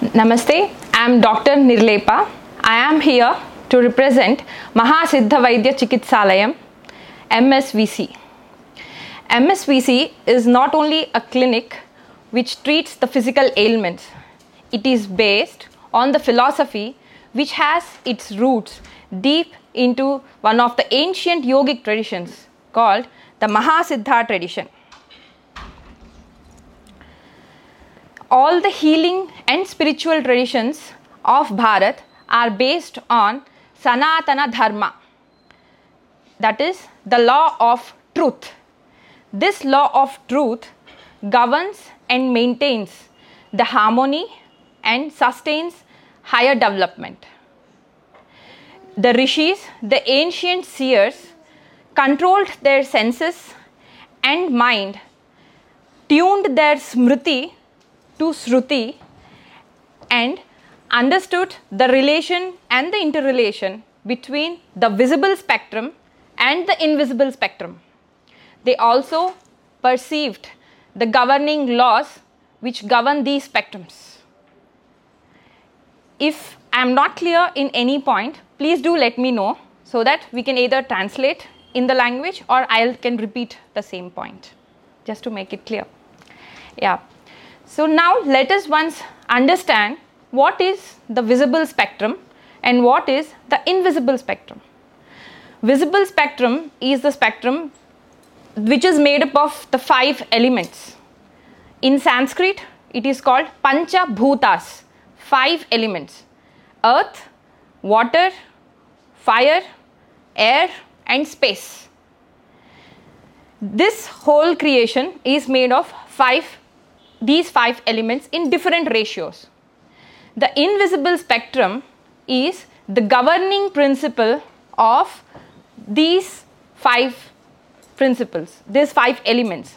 Namaste, I am Dr. Nirlepa. I am here to represent Mahasiddha Vaidya Chikitsalayam, MSVC. MSVC is not only a clinic which treats the physical ailments, it is based on the philosophy which has its roots deep into one of the ancient yogic traditions called the Mahasiddha tradition. All the healing and spiritual traditions of Bharat are based on Sanatana Dharma, that is, the law of truth. This law of truth governs and maintains the harmony and sustains higher development. The rishis, the ancient seers, controlled their senses and mind, tuned their smriti to Shruti and understood the relation and the interrelation between the visible spectrum and the invisible spectrum. They also perceived the governing laws which govern these spectrums. If I am not clear in any point, please do let me know so that we can either translate in the language or I can repeat the same point just to make it clear. Yeah. So now let us once understand what is the visible spectrum and what is the invisible spectrum. Visible spectrum is the spectrum which is made up of the five elements. In Sanskrit, it is called Pancha Bhutas, five elements earth, water, fire, air, and space. This whole creation is made of five these five elements in different ratios. The invisible spectrum is the governing principle of these five principles, these five elements.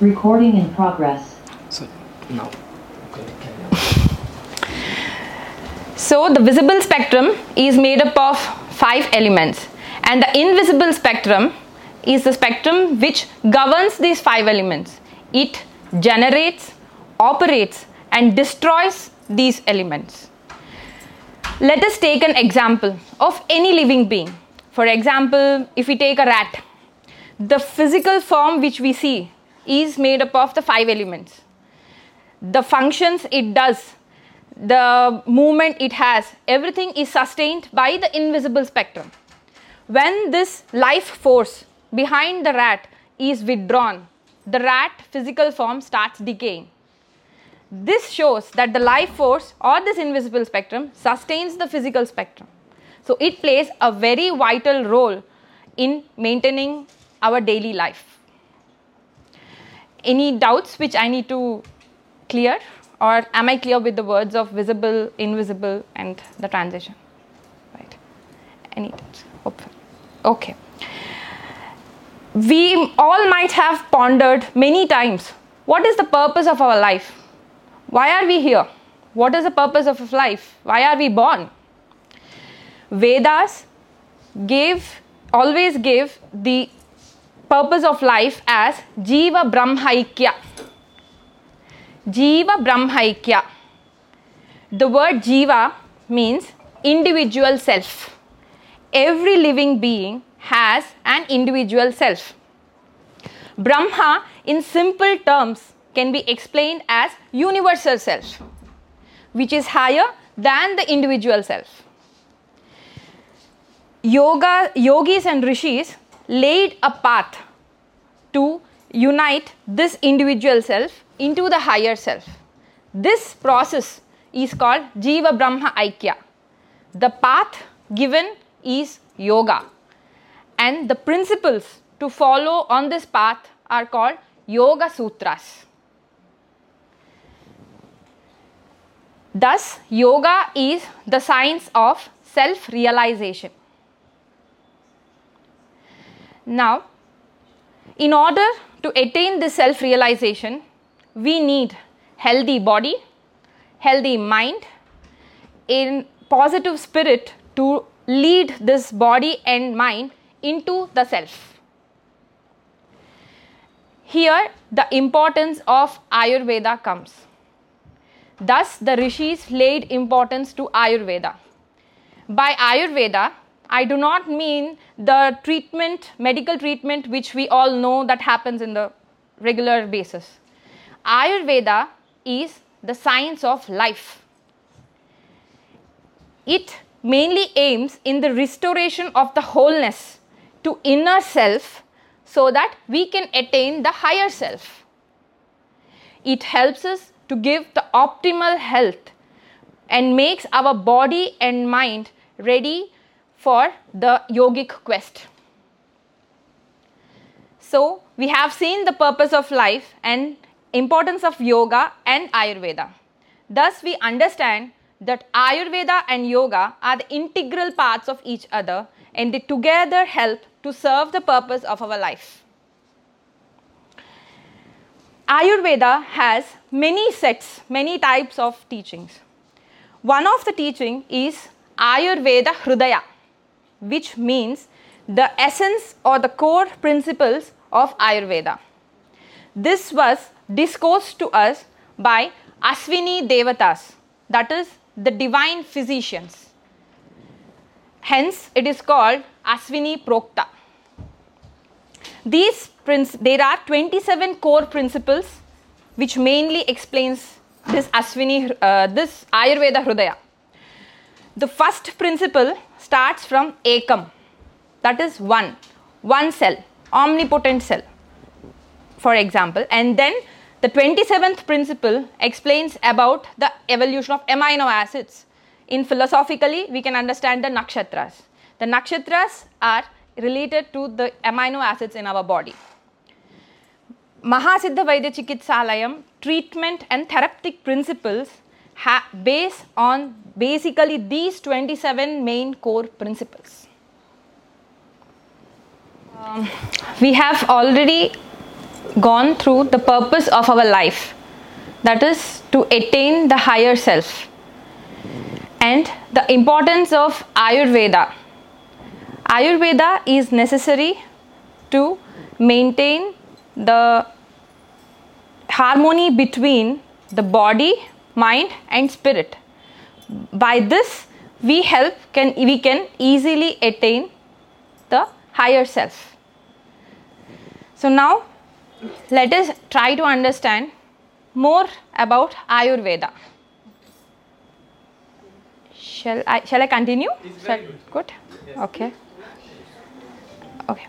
Recording in progress. So now, okay, carry on. So, the visible spectrum is made up of five elements, and the invisible spectrum is the spectrum which governs these five elements. It generates, operates, and destroys these elements. Let us take an example of any living being. For example, if we take a rat, the physical form which we see is made up of the five elements. The functions it does the movement it has, everything is sustained by the invisible spectrum. When this life force behind the rat is withdrawn, the rat physical form starts decaying. This shows that the life force or this invisible spectrum sustains the physical spectrum. So it plays a very vital role in maintaining our daily life. Any doubts which I need to clear? Or am I clear with the words of visible, invisible, and the transition? Right. Any? Hopefully. Okay. We all might have pondered many times what is the purpose of our life? Why are we here? What is the purpose of life? Why are we born? Vedas gave always give the purpose of life as Jiva Brahmaikya Jiva Brahmaikya. The word Jiva means individual self. Every living being has an individual self. Brahma, in simple terms, can be explained as universal self, which is higher than the individual self. Yoga, yogis and rishis laid a path to unite this individual self into the higher self. This process is called Jiva Brahma Aikya. The path given is yoga, and the principles to follow on this path are called Yoga Sutras. Thus, yoga is the science of self realization. Now, in order to attain this self realization, we need healthy body, healthy mind, in positive spirit to lead this body and mind into the self. Here, the importance of Ayurveda comes. Thus, the rishis laid importance to Ayurveda. By Ayurveda, I do not mean the treatment, medical treatment, which we all know that happens in the regular basis. Ayurveda is the science of life. It mainly aims in the restoration of the wholeness to inner self so that we can attain the higher self. It helps us to give the optimal health and makes our body and mind ready for the yogic quest. So, we have seen the purpose of life and importance of yoga and ayurveda. Thus, we understand that ayurveda and yoga are the integral parts of each other and they together help to serve the purpose of our life. Ayurveda has many sets, many types of teachings. One of the teaching is Ayurveda Hrudaya, which means the essence or the core principles of Ayurveda. This was discoursed to us by Aswini Devatas, that is the divine physicians. Hence, it is called Aswini Prokta. These there are 27 core principles which mainly explains this Aswini, uh, this Ayurveda Hrudaya. The first principle starts from Ekam, that is one, one cell, omnipotent cell, for example, and then the 27th principle explains about the evolution of amino acids. In philosophically, we can understand the nakshatras. The nakshatras are related to the amino acids in our body. Mahasiddha Vaidya Chikitsalayam treatment and therapeutic principles ha- base on basically these 27 main core principles. Um, we have already gone through the purpose of our life. That is to attain the higher self. And the importance of ayurveda. Ayurveda is necessary to maintain the harmony between the body mind and spirit. By this we help can we can easily attain the higher self. So now let us try to understand more about ayurveda. Shall i shall i continue? Shall- good. okay. Okay.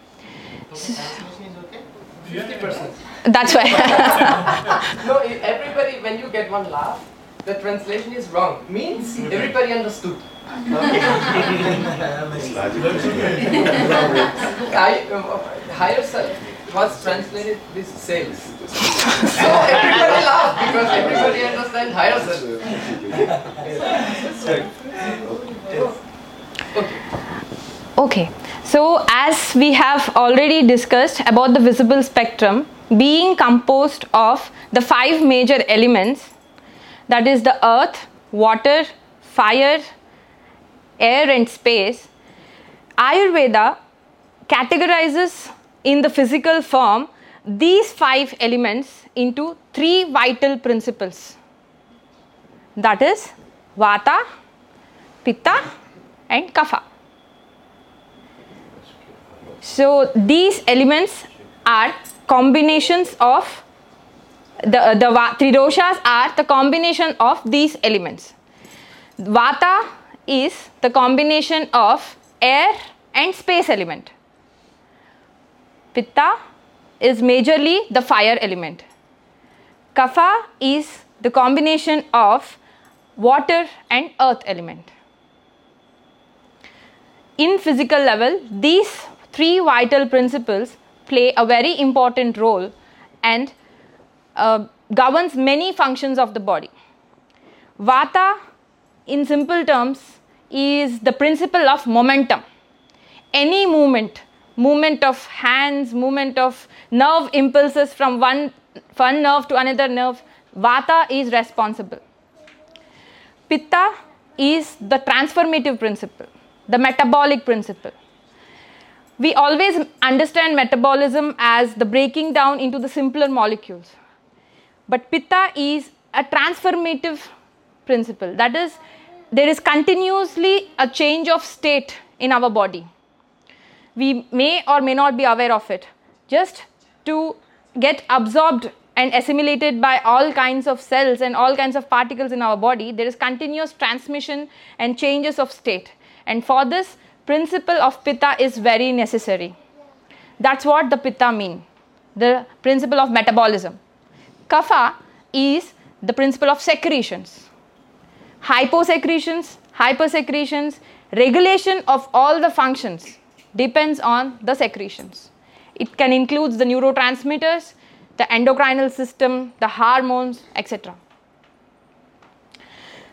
Fifty percent. that's why. No, everybody, when you get one laugh, the translation is wrong. Means everybody understood. Okay. I, uh, higher self was translated with sales. So everybody laughed because everybody understands higher self. Okay. Okay, so as we have already discussed about the visible spectrum being composed of the five major elements that is the earth, water, fire, air, and space, Ayurveda categorizes in the physical form these five elements into three vital principles that is Vata, Pitta, and Kapha. So these elements are combinations of the the va- tridoshas are the combination of these elements. Vata is the combination of air and space element. Pitta is majorly the fire element. Kapha is the combination of water and earth element. In physical level these three vital principles play a very important role and uh, governs many functions of the body. Vata in simple terms is the principle of momentum. Any movement movement of hands movement of nerve impulses from one one nerve to another nerve vata is responsible Pitta is the transformative principle. the metabolic principle. We always understand metabolism as the breaking down into the simpler molecules. But Pitta is a transformative principle. That is, there is continuously a change of state in our body. We may or may not be aware of it. Just to get absorbed and assimilated by all kinds of cells and all kinds of particles in our body, there is continuous transmission and changes of state. And for this, principle of pitta is very necessary. That's what the pitta mean, the principle of metabolism. Kapha is the principle of secretions. Hyposecretions, hypersecretions, regulation of all the functions depends on the secretions. It can include the neurotransmitters, the endocrinal system, the hormones, etc.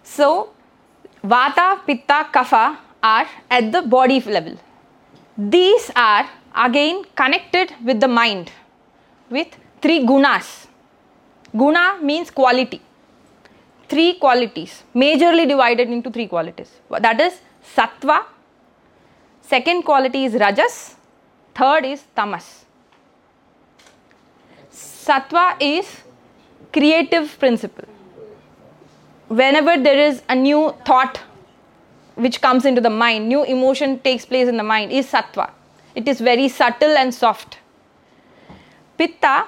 So, Vata, Pitta, Kapha are at the body level. These are again connected with the mind with three gunas. Guna means quality. Three qualities, majorly divided into three qualities. That is sattva, second quality is rajas, third is tamas. Sattva is creative principle. Whenever there is a new thought which comes into the mind, new emotion takes place in the mind, is sattva. It is very subtle and soft. Pitta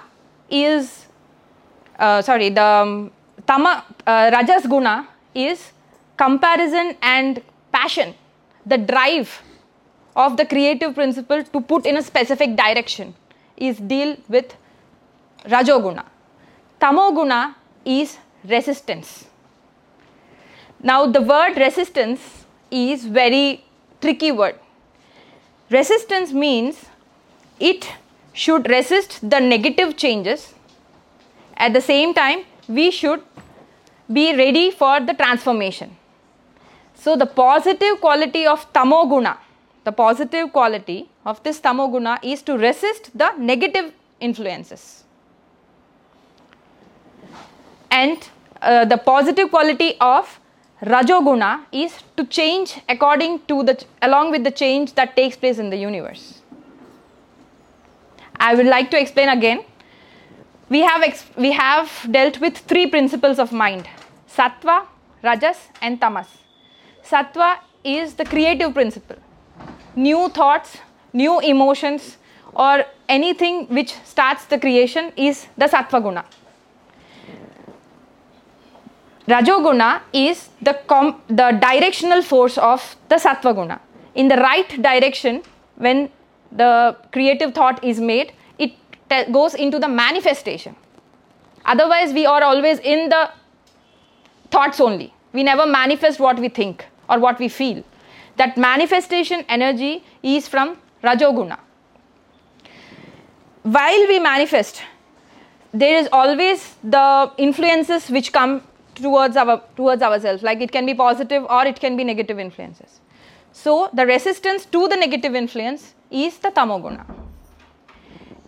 is, uh, sorry, the um, tama, uh, rajas guna is comparison and passion, the drive of the creative principle to put in a specific direction is deal with rajoguna. Tamoguna is resistance. Now the word resistance is very tricky word. Resistance means it should resist the negative changes. At the same time, we should be ready for the transformation. So the positive quality of tamoguna, the positive quality of this tamoguna is to resist the negative influences. And uh, the positive quality of rajoguna is to change according to the along with the change that takes place in the universe. I would like to explain again. We have we have dealt with three principles of mind: sattva, rajas, and tamas. Sattva is the creative principle. New thoughts, new emotions, or anything which starts the creation is the sattva guna. Rajoguna is the, com- the directional force of the sattva guna. In the right direction, when the creative thought is made, it te- goes into the manifestation. Otherwise, we are always in the thoughts only. We never manifest what we think or what we feel. That manifestation energy is from Rajoguna. While we manifest, there is always the influences which come towards our towards ourselves. Like it can be positive or it can be negative influences. So the resistance to the negative influence is the tamoguna.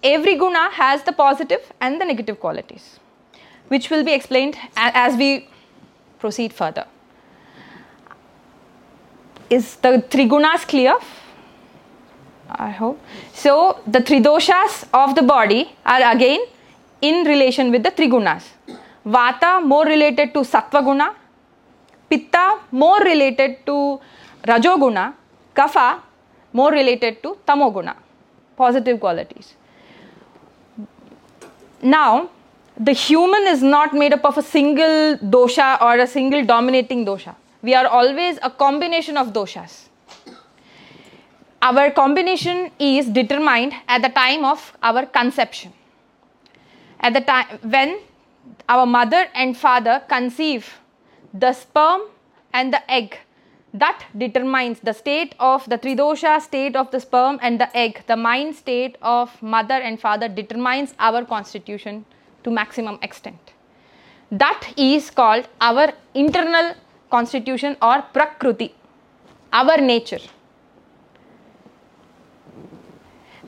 Every guna has the positive and the negative qualities which will be explained as we proceed further is the trigunas gunas clear i hope so the three doshas of the body are again in relation with the trigunas. Vata more related to Sattva guna, Pitta more related to Rajoguna, Kapha more related to Tamoguna, positive qualities. Now, the human is not made up of a single dosha or a single dominating dosha. We are always a combination of doshas. Our combination is determined at the time of our conception. At the time when our mother and father conceive the sperm and the egg that determines the state of the tridosha state of the sperm and the egg the mind state of mother and father determines our constitution to maximum extent that is called our internal constitution or prakruti our nature.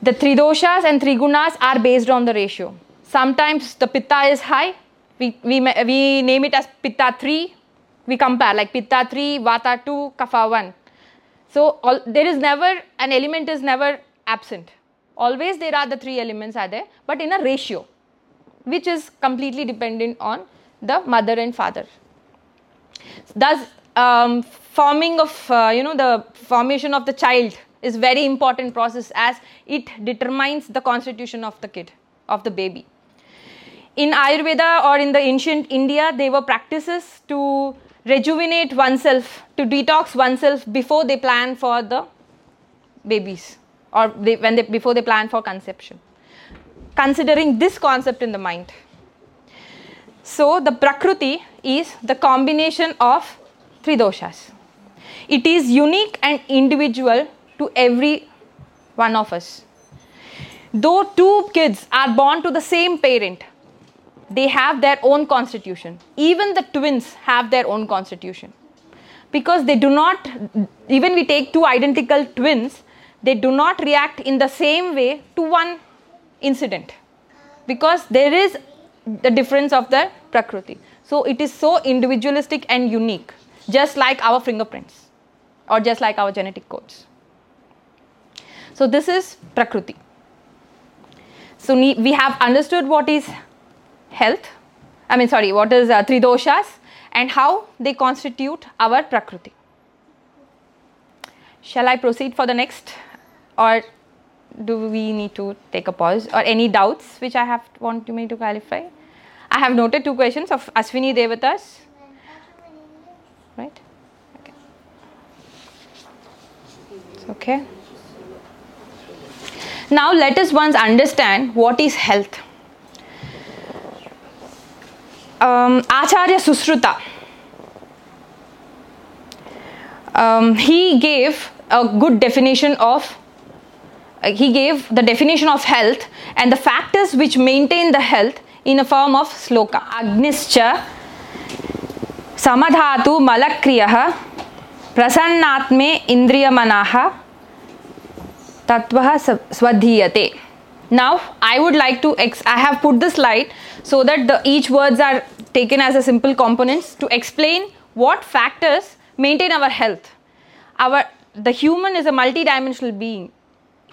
The tridoshas and trigunas are based on the ratio. Sometimes the pitta is high. We, we, we name it as pitta 3 we compare like pitta 3 vata 2 kapha 1 So all, there is never an element is never absent. Always there are the three elements are there, but in a ratio, which is completely dependent on the mother and father. Thus, um, forming of uh, you know the formation of the child is very important process as it determines the constitution of the kid of the baby. In ayurveda or in the ancient india there were practices to rejuvenate oneself to detox oneself before they plan for the babies or they, when they before they plan for conception. Considering this concept in the mind so the prakriti is the combination of three doshas it is unique and individual to every one of us. Though two kids are born to the same parent, they have their own constitution. Even the twins have their own constitution. Because they do not, even we take two identical twins, they do not react in the same way to one incident. Because there is the difference of the prakriti. So it is so individualistic and unique, just like our fingerprints or just like our genetic codes. So this is Prakriti. So we have understood what is health, I mean sorry, what is uh, three doshas and how they constitute our Prakriti. Shall I proceed for the next or do we need to take a pause or any doubts which I have want me to clarify? I have noted two questions of Aswini Devatas. Right? Okay. okay. Now let us once understand what is health. Um, Acharya Susruta, um, he gave a good definition of, Uh, he gave the definition of health and the factors which maintain the health in a form of sloka. Agnischa samadhatu malakriyah prasannatme indriyamanaha tatvah swadhiyate. Now I would like to, ex- I have put the slide so that the each words are taken as a simple components to explain what factors maintain our health. Our, the human is a multidimensional being.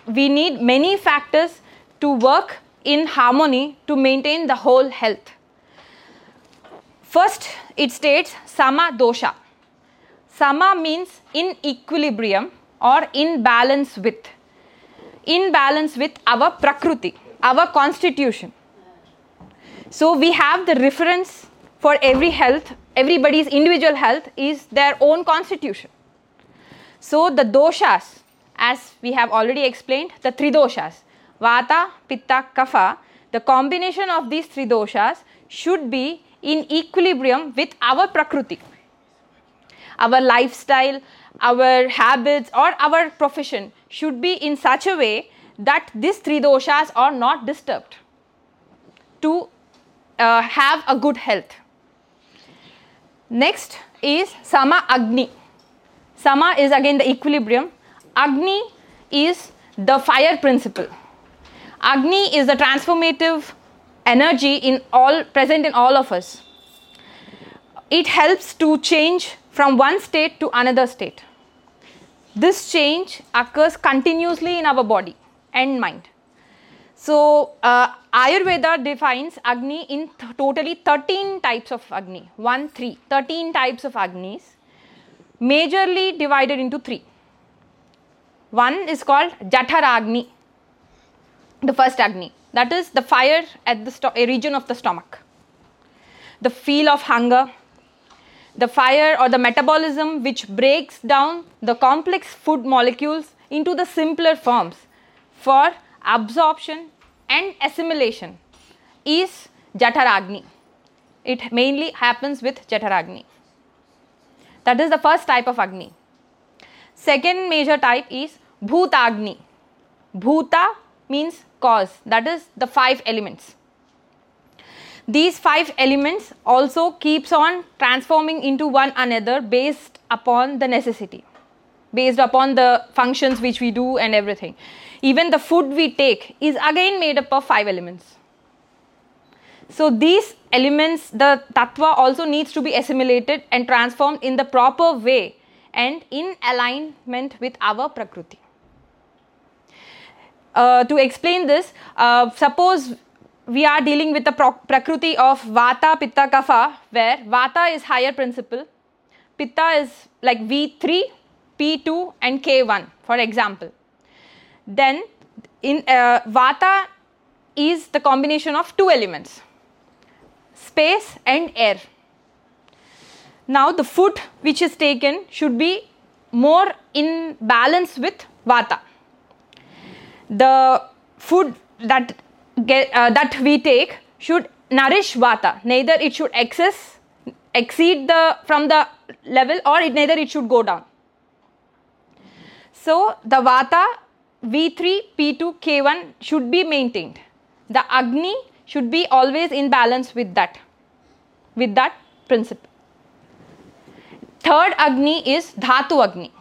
We need many factors to work in harmony to maintain the whole health. First, it states sama dosha. Sama means in equilibrium or in balance with in balance with our prakriti, our constitution. So we have the reference for every health, everybody's individual health is their own constitution. So the doshas, as we have already explained, the three doshas, vata, pitta, kapha, the combination of these three doshas should be in equilibrium with our prakriti. Our lifestyle, our habits, or our profession should be in such a way that these three doshas are not disturbed to uh, have a good health. Next is Sama Agni. Sama is again the equilibrium. Agni is the fire principle. Agni is the transformative energy in all present in all of us. It helps to change from one state to another state. This change occurs continuously in our body and mind. So, uh, Ayurveda defines Agni in th- totally 13 types of Agni 1 3, 13 types of Agnis, majorly divided into three. One is called Jataragni, the first Agni, that is the fire at the sto- region of the stomach. The feel of hunger, the fire or the metabolism which breaks down the complex food molecules into the simpler forms for absorption and assimilation is Jataragni. It mainly happens with Jataragni. That is the first type of Agni. Second major type is Bhutagni. Bhuta means cause, that is the five elements these five elements also keeps on transforming into one another based upon the necessity based upon the functions which we do and everything even the food we take is again made up of five elements so these elements the tattva also needs to be assimilated and transformed in the proper way and in alignment with our Prakriti. Uh, to explain this, uh, suppose we are dealing with the Prakriti of Vata, Pitta, Kapha, where Vata is higher principle, Pitta is like V3, P2, and K1, for example. Then in uh, Vata is the combination of two elements space and air. Now, the food which is taken should be more in balance with Vata. The food that get, uh, that we take should nourish Vata. Neither it should excess exceed the from the level or it neither it should go down. So the Vata V3, P2, K1 should be maintained. The Agni should be always in balance with that, with that principle. Third Agni is Dhatu Agni,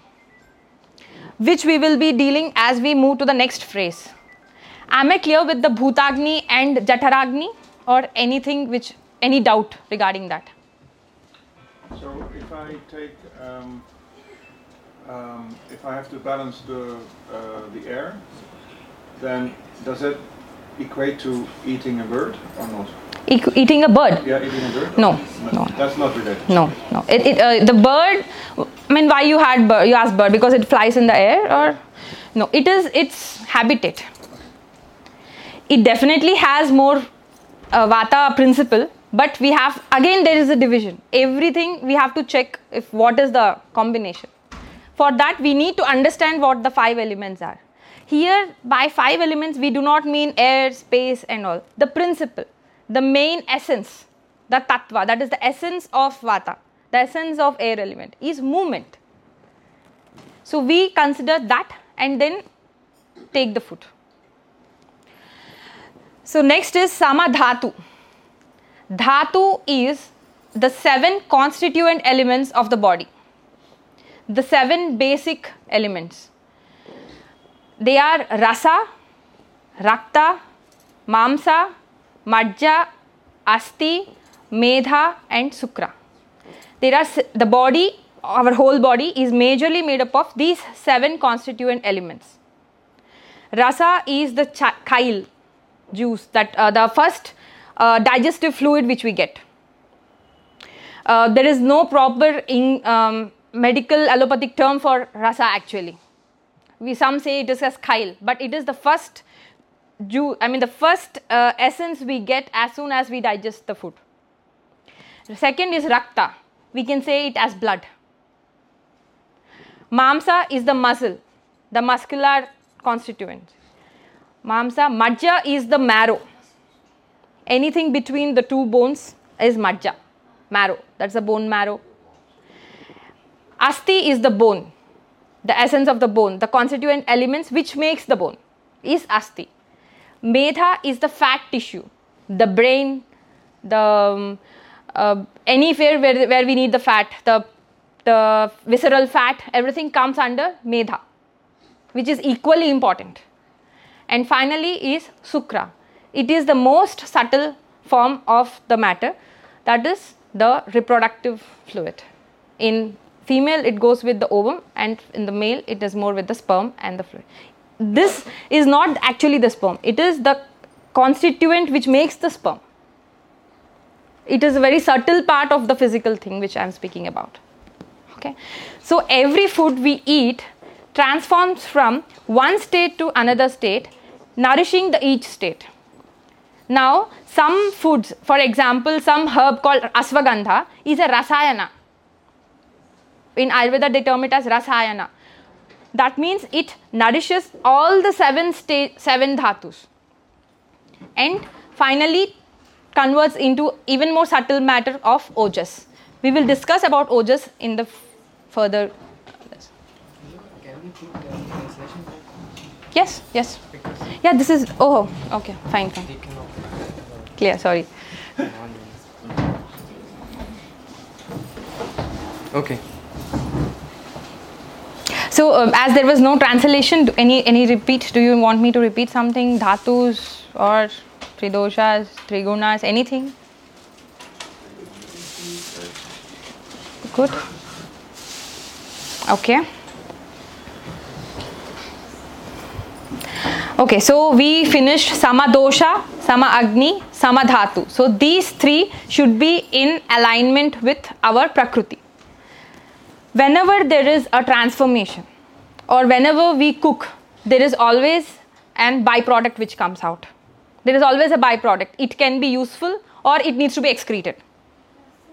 which we will be dealing as we move to the next phrase. Am I clear with the Bhutagni and Jataragni or anything which, any doubt regarding that? So if I take, um, um, if I have to balance the uh, the air, then does it equate to eating a bird or not? Eating a bird? Yeah, eating a bird. No, no. That's not related. No, no. It, it, uh, the bird. I mean, why you had bird? You asked bird because it flies in the air, or no? It is its habitat. It definitely has more uh, vata principle, but we have again there is a division. Everything we have to check if what is the combination. For that, we need to understand what the five elements are. Here, by five elements, we do not mean air, space, and all. The principle, the main essence, the tattva, that is the essence of vata, the essence of air element, is movement. So, we consider that and then take the food. So, next is samadhatu. Dhatu is the seven constituent elements of the body, the seven basic elements. They are rasa, rakta, mamsa, majja, asti, medha, and sukra. There are the body, our whole body is majorly made up of these seven constituent elements. Rasa is the cha- chyle juice that uh, the first uh, digestive fluid which we get. Uh, there is no proper in, um, medical allopathic term for rasa actually. We some say it is as chyle, but it is the first ju- I mean the first uh, essence we get as soon as we digest the food. The second is rakta. We can say it as blood. Mamsa is the muscle, the muscular constituent. Mamsa, majja is the marrow. Anything between the two bones is majja, marrow. That's the bone marrow. Asti is the bone, the essence of the bone, the constituent elements which makes the bone is asti. Medha is the fat tissue, the brain, the um, uh, anywhere where, where we need the fat, the the visceral fat, everything comes under medha, which is equally important. And finally is sukra. It is the most subtle form of the matter, that is the reproductive fluid. In female, it goes with the ovum, and in the male, it is more with the sperm and the fluid. This is not actually the sperm, it is the constituent which makes the sperm. It is a very subtle part of the physical thing which I am speaking about. Okay, so every food we eat transforms from one state to another state, nourishing the each state. Now, some foods, for example, some herb called aswagandha is a rasayana. In Ayurveda, they term it as rasayana. That means it nourishes all the seven sta- seven dhatus, and finally converts into even more subtle matter of ojas. We will discuss about ojas in the f- further. Yes, yes. Yeah, this is. Oh, okay, fine, fine. Clear. Sorry. Okay. So, um, as there was no translation, any any repeat? Do you want me to repeat something? Dhatus or tridoshas, trigunas, anything? Good. Okay. Okay, so we finished Samadosha, Sama Dhatu. So these three should be in alignment with our Prakriti. Whenever there is a transformation or whenever we cook, there is always an byproduct which comes out. There is always a byproduct. It can be useful or it needs to be excreted.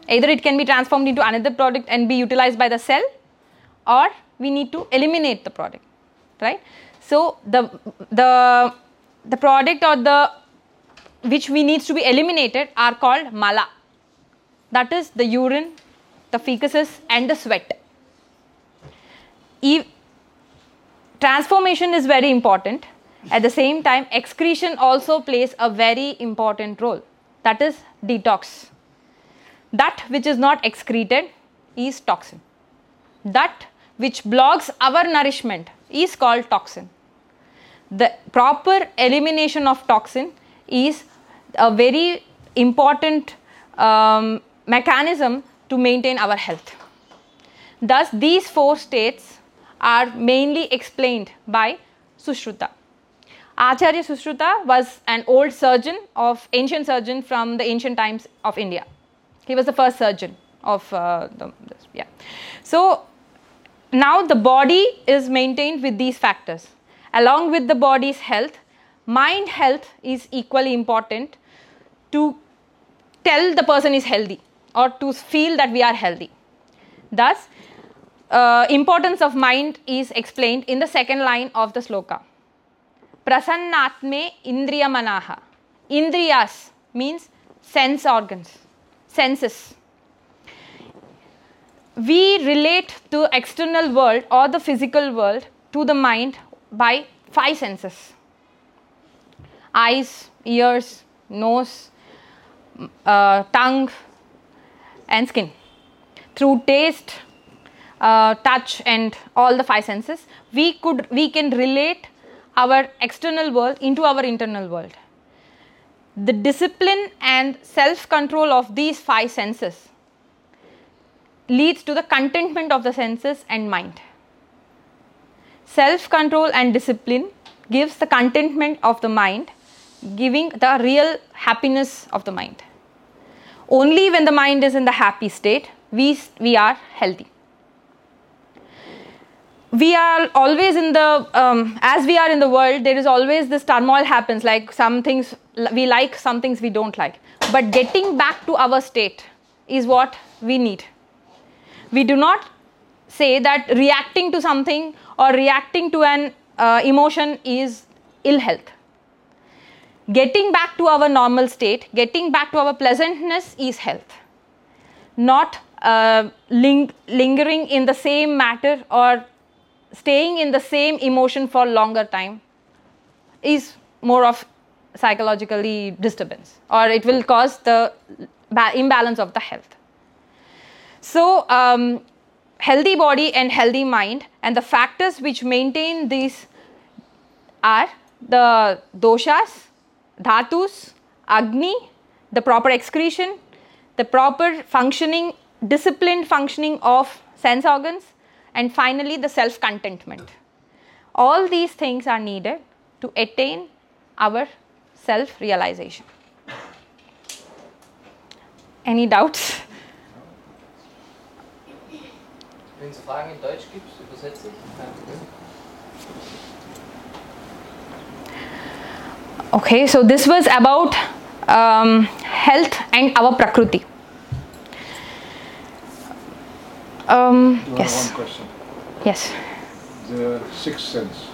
Either it can be transformed into another product and be utilized by the cell or we need to eliminate the product right so the the the product or the which we needs to be eliminated are called mala that is the urine the fecuses and the sweat e- transformation is very important at the same time excretion also plays a very important role that is detox that which is not excreted is toxin that which blocks our nourishment is called toxin. The proper elimination of toxin is a very important um, mechanism to maintain our health. Thus, these four states are mainly explained by Sushruta. Acharya Sushruta was an old surgeon of ancient surgeon from the ancient times of India. He was the first surgeon of uh, the, yeah. So now the body is maintained with these factors along with the body's health mind health is equally important to tell the person is healthy or to feel that we are healthy thus uh, importance of mind is explained in the second line of the sloka. Prasannatme indriyamanaha. Indriyas means sense organs senses. We relate to external world or the physical world to the mind by five senses. Eyes ears nose uh, tongue and skin. Through taste uh, touch and all the five senses we could we can relate our external world into our internal world the discipline and self control of these five senses leads to the contentment of the senses and mind. Self control and discipline gives the contentment of the mind, giving the real happiness of the mind. Only when the mind is in the happy state, we, we are healthy. We are always in the, um, as we are in the world, there is always this turmoil happens like some things we like, some things we don't like. But getting back to our state is what we need. We do not say that reacting to something or reacting to an uh, emotion is ill health. Getting back to our normal state getting back to our pleasantness is health. Not uh, ling- lingering in the same matter or staying in the same emotion for longer time is more of psychologically disturbance or it will cause the imbalance of the health. So, um, healthy body and healthy mind, and the factors which maintain these are the doshas, dhatus, agni, the proper excretion, the proper functioning, disciplined functioning of sense organs, and finally the self contentment. All these things are needed to attain our self realization. Any doubts? Wenn es Fragen in Deutsch gibt, übersetze ich. Okay, so this was about um, health and our Prakriti. Um, yes, one question. yes, The sixth sense,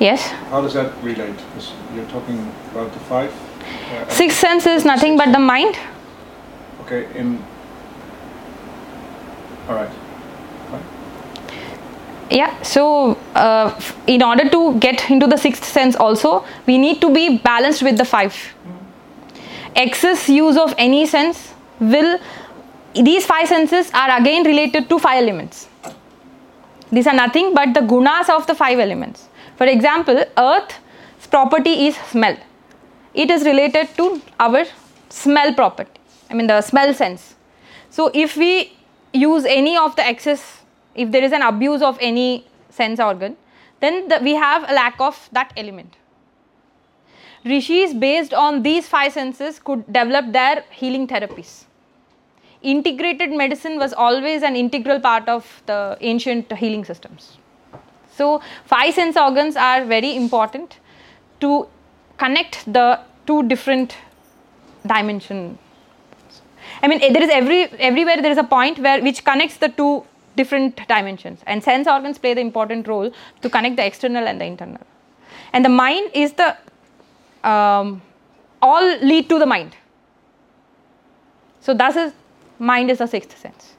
yes. how does that relate? Because you're talking about the five. uh, Sixth sense is nothing but the mind. Okay, in. All right. Yeah, so uh, in order to get into the sixth sense, also, we need to be balanced with the five. Excess use of any sense will, these five senses are again related to five elements. These are nothing but the gunas of the five elements. For example, earth's property is smell. It is related to our smell property, I mean, the smell sense. So, if we use any of the excess if there is an abuse of any sense organ, then the, we have a lack of that element. Rishis, based on these five senses, could develop their healing therapies. Integrated medicine was always an integral part of the ancient healing systems. So, five sense organs are very important to connect the two different dimension. I mean, there is every everywhere there is a point where which connects the two different dimensions, and sense organs play the important role to connect the external and the internal. And the mind is the um, all lead to the mind. So thus is mind is the sixth sense.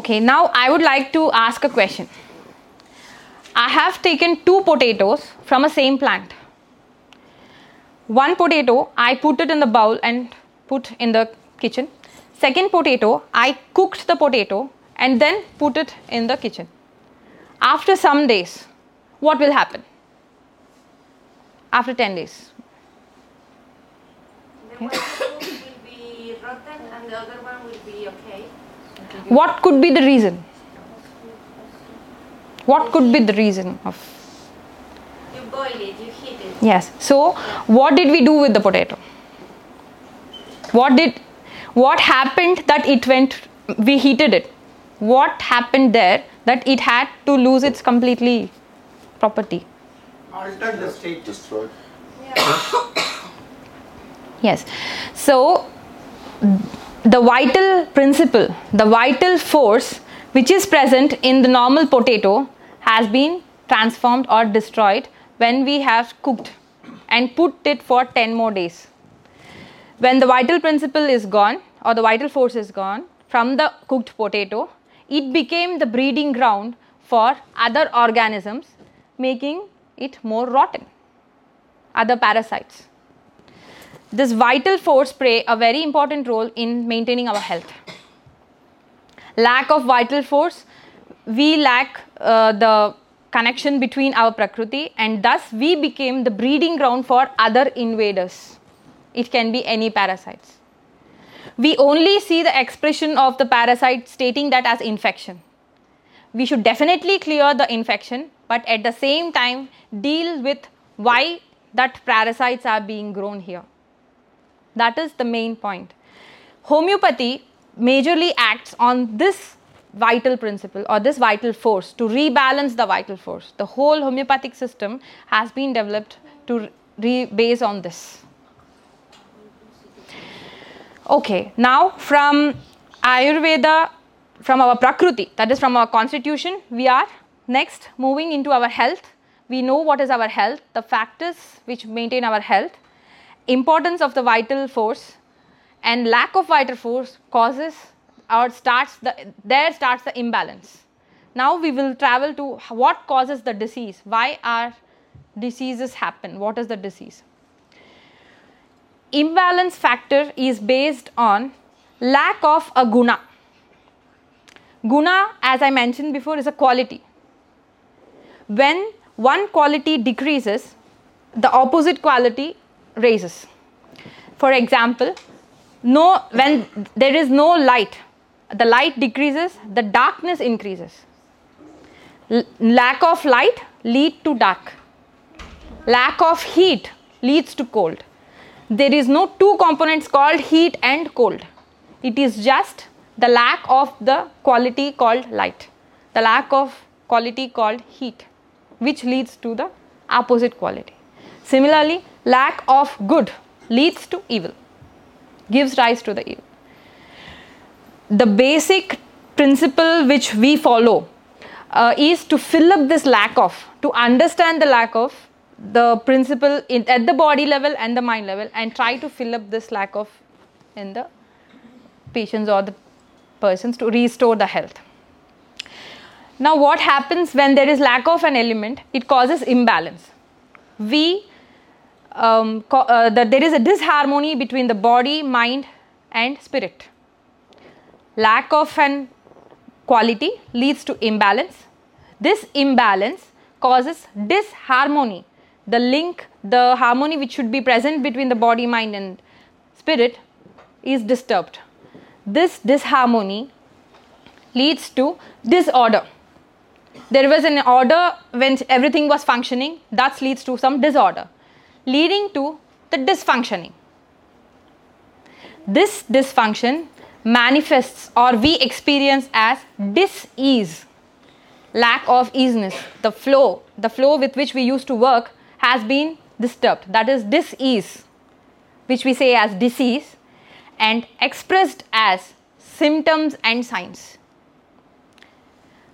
Okay, now I would like to ask a question. I have taken two potatoes from a same plant. One potato I put it in the bowl and put in the kitchen. Second potato I cooked the potato and then put it in the kitchen. After some days, what will happen? After 10 days. The one food will be rotten and the other one will be okay. What could be the reason? What could be the reason of You boil it, you heat it. Yes. So, what did we do with the potato? What did what happened that it went we heated it? What happened there that it had to lose its completely property? Altered the state. Destroyed. Yes. So, the vital principle, the vital force which is present in the normal potato has been transformed or destroyed when we have cooked and put it for 10 more days. When the vital principle is gone or the vital force is gone from the cooked potato, it became the breeding ground for other organisms, making it more rotten, other parasites this vital force play a very important role in maintaining our health? Lack of vital force. We lack uh, the connection between our prakriti and thus we became the breeding ground for other invaders. It can be any parasites. We only see the expression of the parasite stating that as infection. We should definitely clear the infection but at the same time deal with why that parasites are being grown here that is the main point. Homeopathy majorly acts on this vital principle or this vital force to rebalance the vital force. The whole homeopathic system has been developed to re- base on this. Okay, now from Ayurveda, from our Prakriti, that is from our constitution, we are next moving into our health. We know what is our health, the factors which maintain our health importance of the vital force and lack of vital force causes or starts the there starts the imbalance. Now we will travel to what causes the disease. Why are diseases happen? What is the disease? Imbalance factor is based on lack of a guna. Guna as i mentioned before is a quality. When one quality decreases the opposite quality raises. For example, no when there is no light, the light decreases, the darkness increases. L- lack of light lead to dark. Lack of heat leads to cold. There is no two components called heat and cold. It is just the lack of the quality called light, the lack of quality called heat, which leads to the opposite quality. Similarly, lack of good leads to evil, gives rise to the evil. The basic principle which we follow uh, is to fill up this lack of, to understand the lack of the principle in, at the body level and the mind level, and try to fill up this lack of in the patients or the persons to restore the health. Now, what happens when there is lack of an element? It causes imbalance. We um, uh, that there is a disharmony between the body, mind, and spirit. Lack of an quality leads to imbalance. This imbalance causes disharmony. The link, the harmony which should be present between the body, mind, and spirit is disturbed. This disharmony leads to disorder. There was an order when everything was functioning, that leads to some disorder, leading to the dysfunctioning. This dysfunction manifests or we experience as dis-ease, lack of easiness. The flow, the flow with which we used to work has been disturbed. That is dis-ease, which we say as disease, and expressed as symptoms and signs.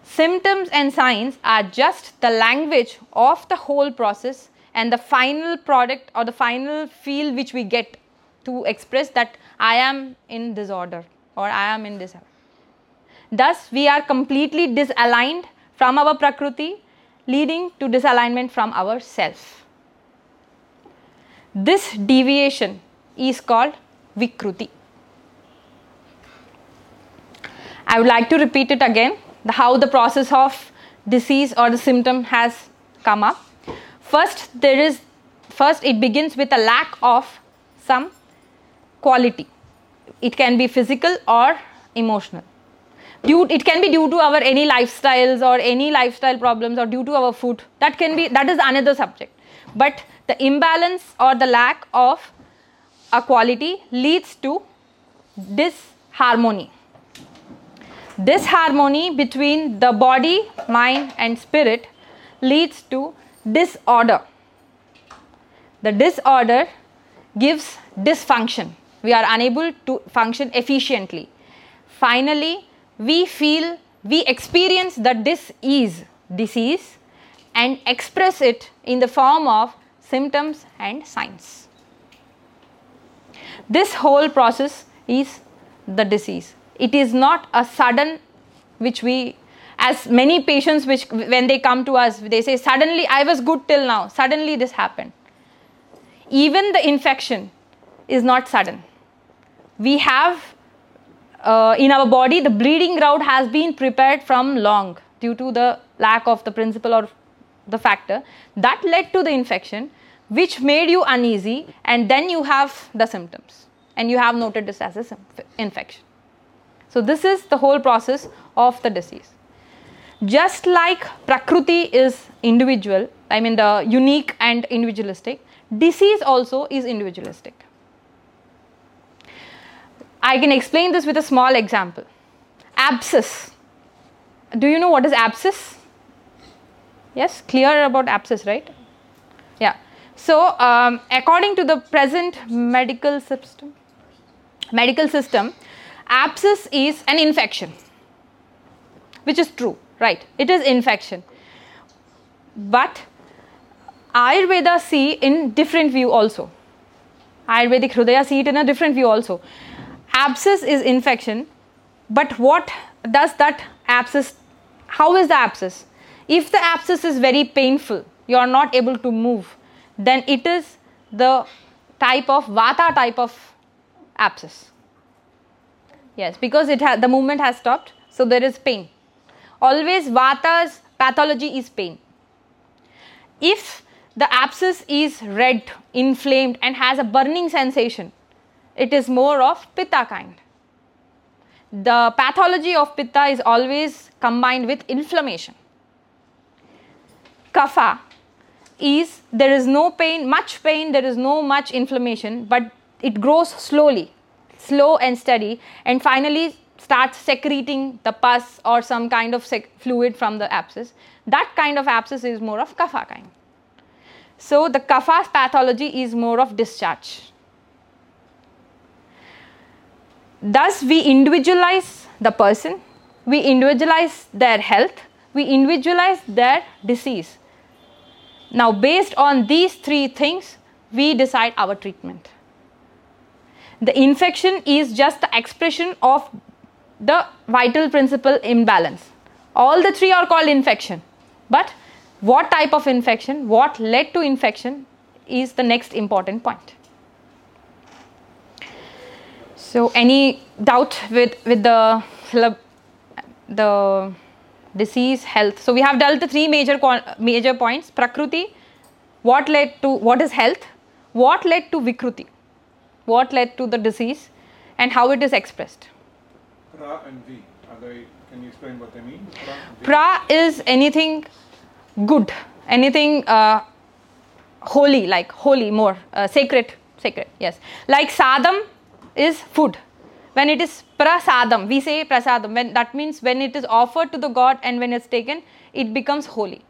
Symptoms and signs are just the language of the whole process and the final product or the final feel which we get to express that I am in disorder or I am in disorder. Thus, we are completely disaligned from our Prakriti, leading to disalignment from our self. This deviation is called Vikruti. I would like to repeat it again the, how the process of disease or the symptom has come up. First, there is first it begins with a lack of some quality. It can be physical or emotional. Due, it can be due to our any lifestyles or any lifestyle problems or due to our food. That can be that is another subject. But the imbalance or the lack of a quality leads to disharmony disharmony between the body, mind, and spirit leads to disorder. The disorder gives dysfunction. We are unable to function efficiently. Finally, we feel, we experience the dis-ease, disease, and express it in the form of symptoms and signs. This whole process is the disease it is not a sudden which we as many patients which when they come to us they say suddenly i was good till now. Suddenly this happened. Even the infection is not sudden. We have uh, in our body the bleeding route has been prepared from long due to the lack of the principle or the factor. That led to the infection which made you uneasy and then you have the symptoms and you have noted this as a infection. So, this is the whole process of the disease. Just like Prakriti is individual, I mean the unique and individualistic, disease also is individualistic. I can explain this with a small example. Abscess. Do you know what is abscess? Yes, clear about abscess, right? Yeah. So, um, according to the present medical system, medical system, abscess is an infection which is true right. It is infection. But ayurveda see in different view also. Ayurvedic hridaya see it in a different view also. Abscess is infection but what does that abscess how is the abscess? If the abscess is very painful you are not able to move then it is the type of vata type of abscess. Yes, because it ha- the movement has stopped, so there is pain. Always Vata's pathology is pain. If the abscess is red, inflamed, and has a burning sensation, it is more of Pitta kind. The pathology of Pitta is always combined with inflammation. Kapha is there is no pain, much pain, there is no much inflammation, but it grows slowly slow and steady and finally starts secreting the pus or some kind of sec- fluid from the abscess. That kind of abscess is more of kapha kind. So the kapha pathology is more of discharge. Thus, we individualize the person, we individualize their health, we individualize their disease. Now, based on these three things, we decide our treatment the infection is just the expression of the vital principle imbalance. All the three are called infection. But what type of infection, what led to infection is the next important point. So, any doubt with, with the, the disease, health? So, we have dealt the three major, major points Prakriti, what led to what is health, what led to Vikruti what led to the disease and how it is expressed. Pra and V, are they, Can you explain what they mean? Pra, pra is anything good anything uh, holy like holy more uh, sacred sacred yes. Like sadam is food. When it is prasadam we say prasadam when that means when it is offered to the god and when it's taken it becomes holy.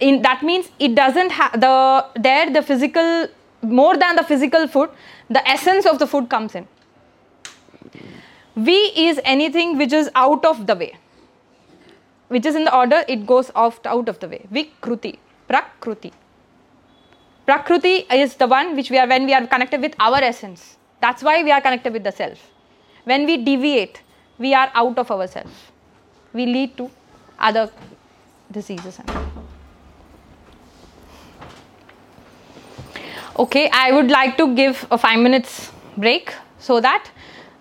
In that means it doesn't have the there the physical more than the physical food the essence of the food comes in v is anything which is out of the way. Which is in the order it goes out of the way. Vikruti. Prakruti prakruti is the one which we are when we are connected with our essence. That's why we are connected with the self. When we deviate we are out of ourselves we lead to other diseases. Okay i would like to give a 5 minutes break so that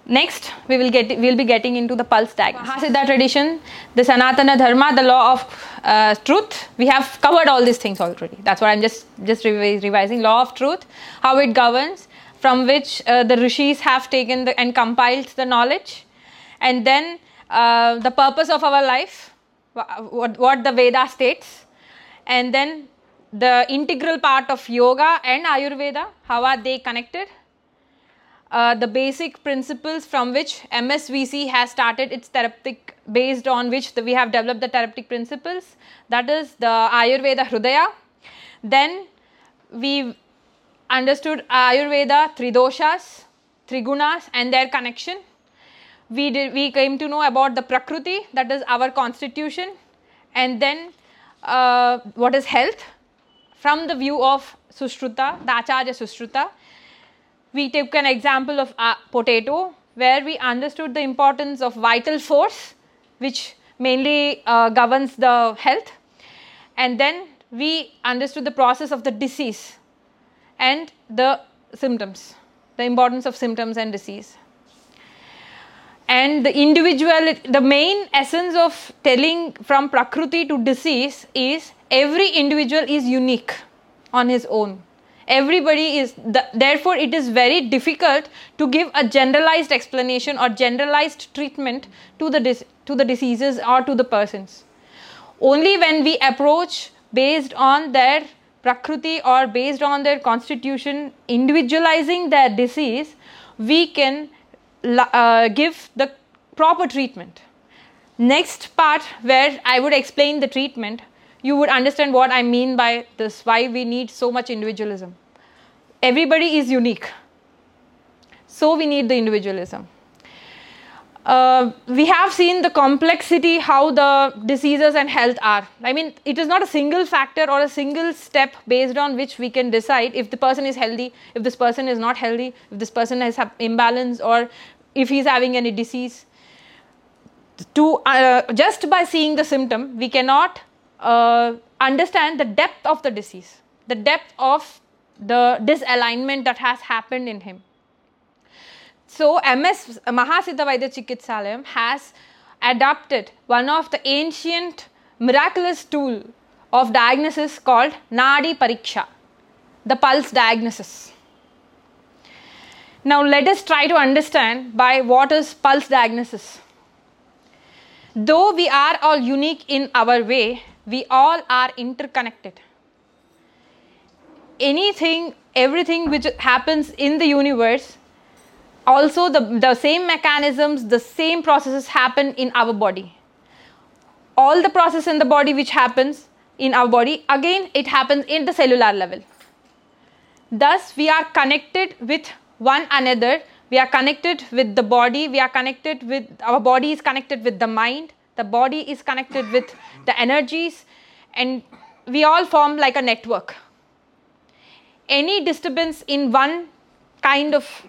next we will get we'll be getting into the pulse diagnosis Mahasiddha tradition the sanatana dharma the law of uh, truth. We have covered all these things already. That's what i'm just just revi- revising. Law of truth how it governs from which uh, the rishis have taken the, and compiled the knowledge. And then uh, the purpose of our life what, what the veda states. And then the integral part of yoga and ayurveda how are they connected uh, the basic principles from which MSVC has started its therapeutic, based on which the, we have developed the therapeutic principles. That is the Ayurveda Hrudaya. Then we understood Ayurveda Tridoshas, Trigunas, and their connection. We did, we came to know about the Prakriti, that is our constitution, and then uh, what is health from the view of Sushruta, the Acharya Sushruta we took an example of a potato where we understood the importance of vital force which mainly uh, governs the health. And then we understood the process of the disease and the symptoms the importance of symptoms and disease. And the individual the main essence of telling from prakriti to disease is every individual is unique on his own everybody is the, therefore it is very difficult to give a generalized explanation or generalized treatment to the dis- to the diseases or to the persons. Only when we approach based on their prakriti or based on their constitution individualizing their disease we can uh, give the proper treatment. Next part where i would explain the treatment you would understand what I mean by this, why we need so much individualism. Everybody is unique, so we need the individualism. Uh, we have seen the complexity how the diseases and health are. I mean, it is not a single factor or a single step based on which we can decide if the person is healthy, if this person is not healthy, if this person has imbalance, or if he is having any disease. To uh, just by seeing the symptom, we cannot uh, understand the depth of the disease, the depth of the disalignment that has happened in him. So, MS Mahasiddha Vaidya Chikitsalayam has adopted one of the ancient miraculous tool of diagnosis called Nadi Pariksha, the pulse diagnosis. Now, let us try to understand by what is pulse diagnosis. Though we are all unique in our way, we all are interconnected. Anything everything which happens in the universe also the, the same mechanisms the same processes happen in our body. All the process in the body which happens in our body again it happens in the cellular level. Thus we are connected with one another. We are connected with the body. We are connected with our body is connected with the mind the body is connected with the energies and we all form like a network. Any disturbance in one kind of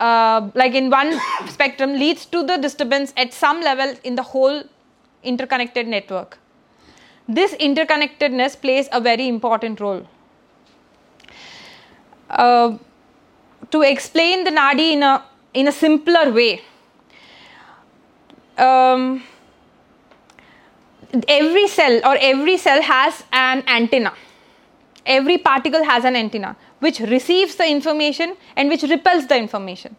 uh, like in one spectrum leads to the disturbance at some level in the whole interconnected network. This interconnectedness plays a very important role. Uh, to explain the nadi in a in a simpler way um, every cell or every cell has an antenna every particle has an antenna which receives the information and which repels the information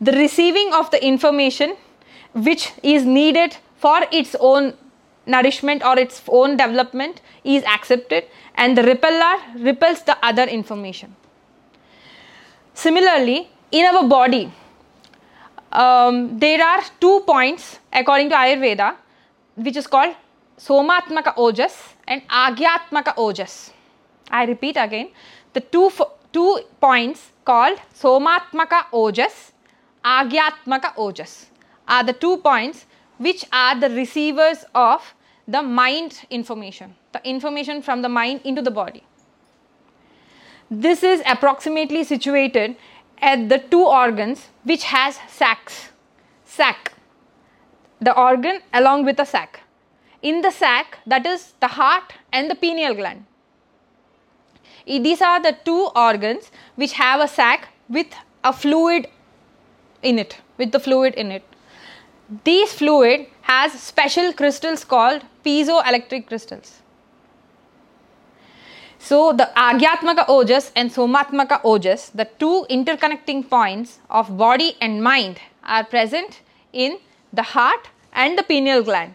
the receiving of the information which is needed for its own nourishment or its own development is accepted and the repeller repels the other information. Similarly, in our body, um, there are two points according to Ayurveda, which is called Somatmaka Ojas and Agyatmaka Ojas. I repeat again, the two, two points called Somatmaka Ojas, Agyatmaka Ojas are the two points which are the receivers of the mind information, the information from the mind into the body. This is approximately situated at the two organs which has sacs. Sac. The organ along with the sac. In the sac, that is the heart and the pineal gland. These are the two organs which have a sac with a fluid in it, with the fluid in it. These fluid has special crystals called piezoelectric crystals. So the Agyatmaka Ojas and Somatmaka Ojas, the two interconnecting points of body and mind, are present in the heart and the pineal gland.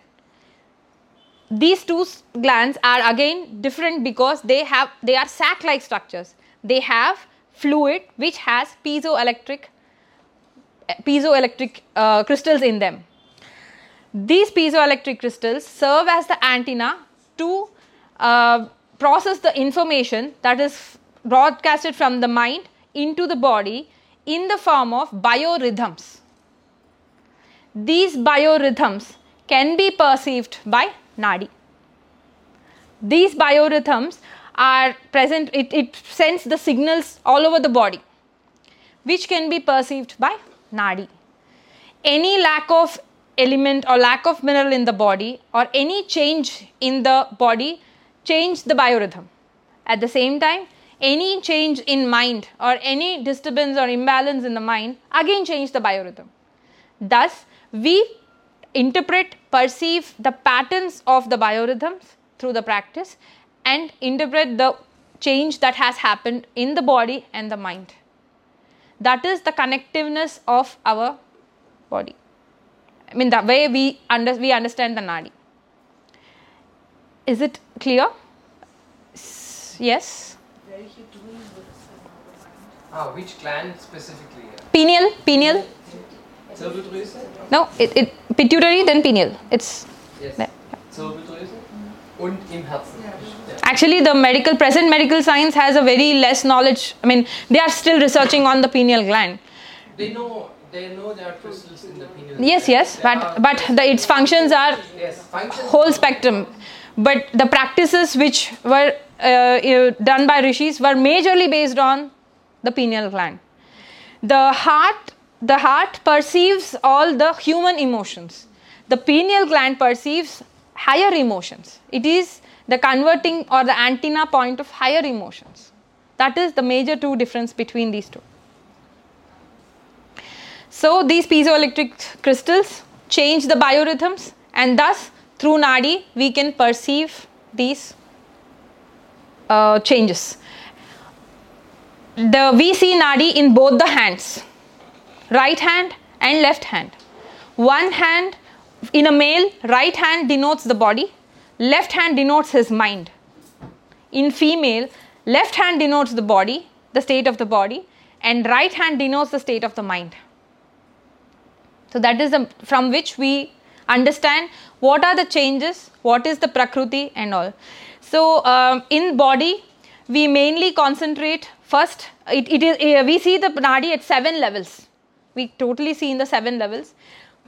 These two glands are again different because they have they are sac-like structures. They have fluid which has piezoelectric piezoelectric uh, crystals in them. These piezoelectric crystals serve as the antenna to uh, process the information that is broadcasted from the mind into the body in the form of biorhythms. These biorhythms can be perceived by nadi. These biorhythms are present, it, it sends the signals all over the body, which can be perceived by nadi any lack of element or lack of mineral in the body or any change in the body change the biorhythm. At the same time any change in mind or any disturbance or imbalance in the mind again change the biorhythm. Thus we interpret perceive the patterns of the biorhythms through the practice and interpret the change that has happened in the body and the mind. That is the connectiveness of our body. I mean the way we under, we understand the nadi. Is it clear? S- yes Ah, which gland specifically? pineal pineal No it, it pituitary then pineal it's Yes. there. Und im Herzen. Actually the medical present medical science has a very less knowledge i mean they are still researching on the pineal gland They know, they know there are crystals in the pineal. yes yes There but but the, its functions are Yes, functions. whole spectrum but the practices which were uh, uh, done by rishis were majorly based on the pineal gland the heart the heart perceives all the human emotions. The pineal gland perceives higher emotions. It is the converting or the antenna point of higher emotions. That is the major two difference between these two. So these piezoelectric crystals change the biorhythms and thus through nadi we can perceive these uh, changes. The we see nadi in both the hands, right hand and left hand. One hand in a male, right hand denotes the body, left hand denotes his mind. In female, left hand denotes the body, the state of the body, and right hand denotes the state of the mind. So that is the from which we understand what are the changes, what is the prakruti and all. So um, in body, we mainly concentrate first. It, it is uh, we see the nadi at seven levels. We totally see in the seven levels.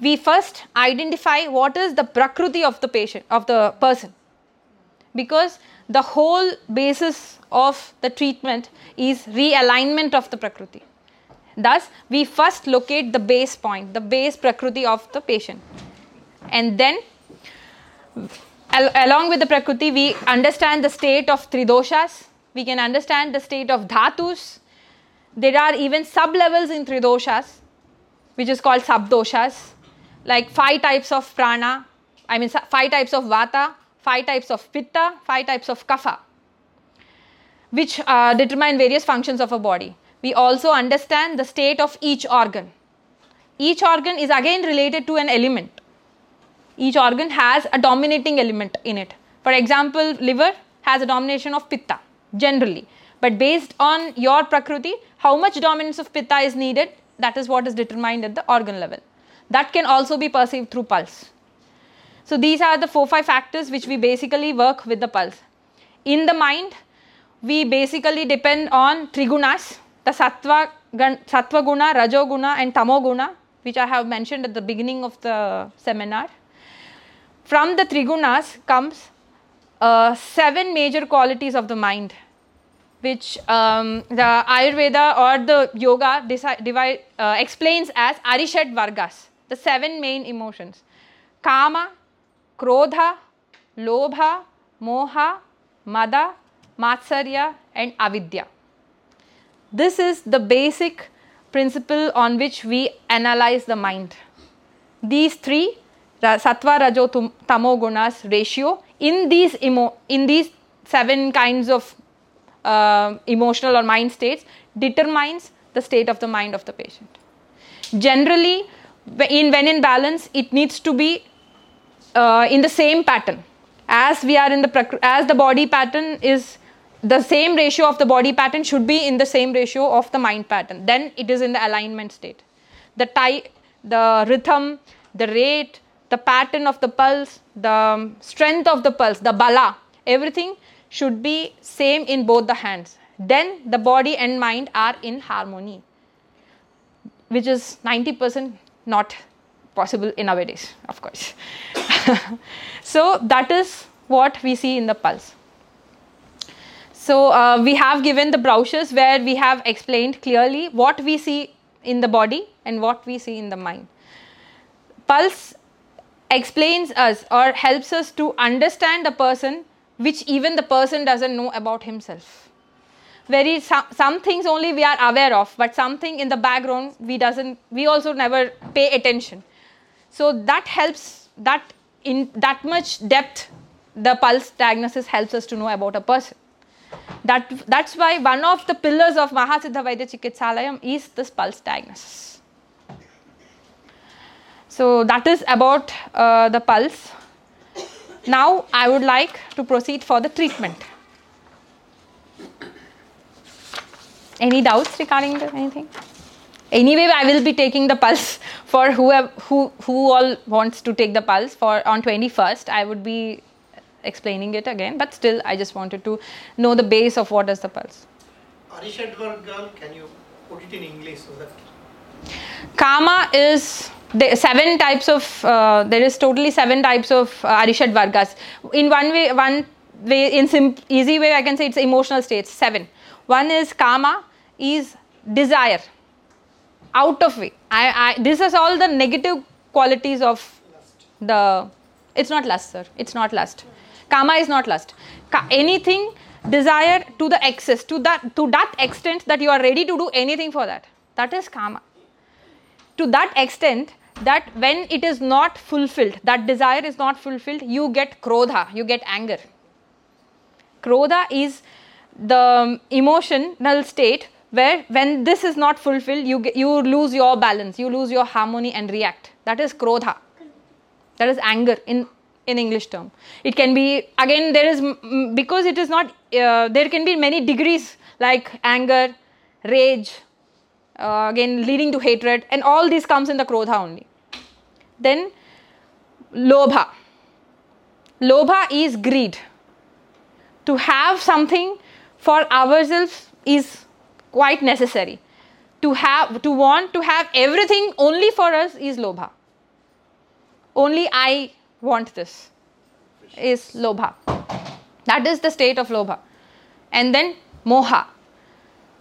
We first identify what is the prakruti of the patient of the person because the whole basis of the treatment is realignment of the prakruti. Thus, we first locate the base point, the base prakruti of the patient. And then, al- along with the prakriti, we understand the state of tridoshas, we can understand the state of dhatus. There are even sub levels in tridoshas, which is called subdoshas, like five types of prana, I mean, five types of vata, five types of pitta, five types of kapha, which uh, determine various functions of a body. We also understand the state of each organ. each organ is again related to an element. Each organ has a dominating element in it. For example, liver has a domination of pitta generally, but based on your prakriti, how much dominance of pitta is needed, that is what is determined at the organ level. That can also be perceived through pulse. So these are the four five factors which we basically work with the pulse. In the mind, we basically depend on trigunas, the sattva, sattva guna, rajo guna, and tamo guna, which I have mentioned at the beginning of the seminar. From the trigunas comes uh, seven major qualities of the mind, which um, the Ayurveda or the yoga deci- divide, uh, explains as Arishad Vargas, the seven main emotions Kama, Krodha, Lobha, Moha, Mada, Matsarya, and Avidya. This is the basic principle on which we analyze the mind. These three, sattva, rajo, tamo gunas ratio, in these, emo- in these seven kinds of uh, emotional or mind states, determines the state of the mind of the patient. Generally, in when in balance, it needs to be uh, in the same pattern. As we are in the as the body pattern is the same ratio of the body pattern should be in the same ratio of the mind pattern. Then it is in the alignment state. The tie the rhythm the rate the pattern of the pulse the um, strength of the pulse the bala everything should be same in both the hands then the body and mind are in harmony which is 90% not possible in nowadays, of course. so, that is what we see in the pulse. So, uh, we have given the brochures where we have explained clearly what we see in the body and what we see in the mind. Pulse explains us or helps us to understand the person which even the person doesn't know about himself. Very some, some things only we are aware of but something in the background we doesn't we also never pay attention. So that helps that in that much depth the pulse diagnosis helps us to know about a person. That that's why one of the pillars of mahasiddha vaidya chikitsalayam is this pulse diagnosis. So that is about uh, the pulse now i would like to proceed for the treatment. Any doubts regarding the, anything? Anyway i will be taking the pulse for whoever who who all wants to take the pulse for on 21st i would be explaining it again but still i just wanted to know the base of what is the pulse. Arishad girl, can you put it in English so that Kama is seven types of uh, there is totally seven types of uh, Arishad Vargas. In one way, one way in easy way, I can say it's emotional states. Seven. One is Kama, is desire, out of way. I, I this is all the negative qualities of the. It's not lust, sir. It's not lust. Kama is not lust. Ka- anything desire to the excess to that to that extent that you are ready to do anything for that. That is Kama to that extent that when it is not fulfilled, that desire is not fulfilled, you get krodha, you get anger. Krodha is the emotional state where when this is not fulfilled, you, you lose your balance, you lose your harmony and react. That is krodha. That is anger in, in English term. It can be, again, there is, because it is not, uh, there can be many degrees like anger, rage, uh, again leading to hatred and all this comes in the krodha only. Then lobha. Lobha is greed. To have something for ourselves is quite necessary. To have to want to have everything only for us is lobha. Only i want this is lobha. That is the state of lobha. And then moha.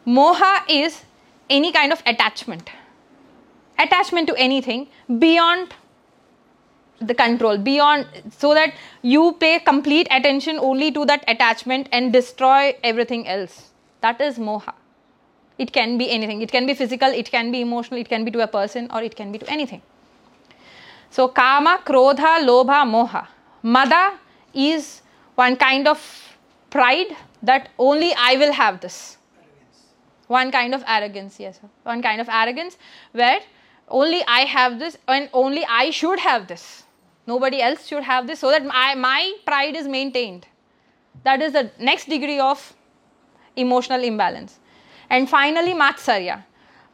Moha is any kind of attachment. Attachment to anything beyond the control beyond so that you pay complete attention only to that attachment and destroy everything else. That is moha. It can be anything. It can be physical it can be emotional it can be to a person or it can be to anything. So kama krodha lobha moha. Mada is one kind of pride that only i will have this one kind of arrogance yes one kind of arrogance where only I have this and only I should have this. Nobody else should have this so that my, my pride is maintained. That is the next degree of emotional imbalance. And finally, Matsarya.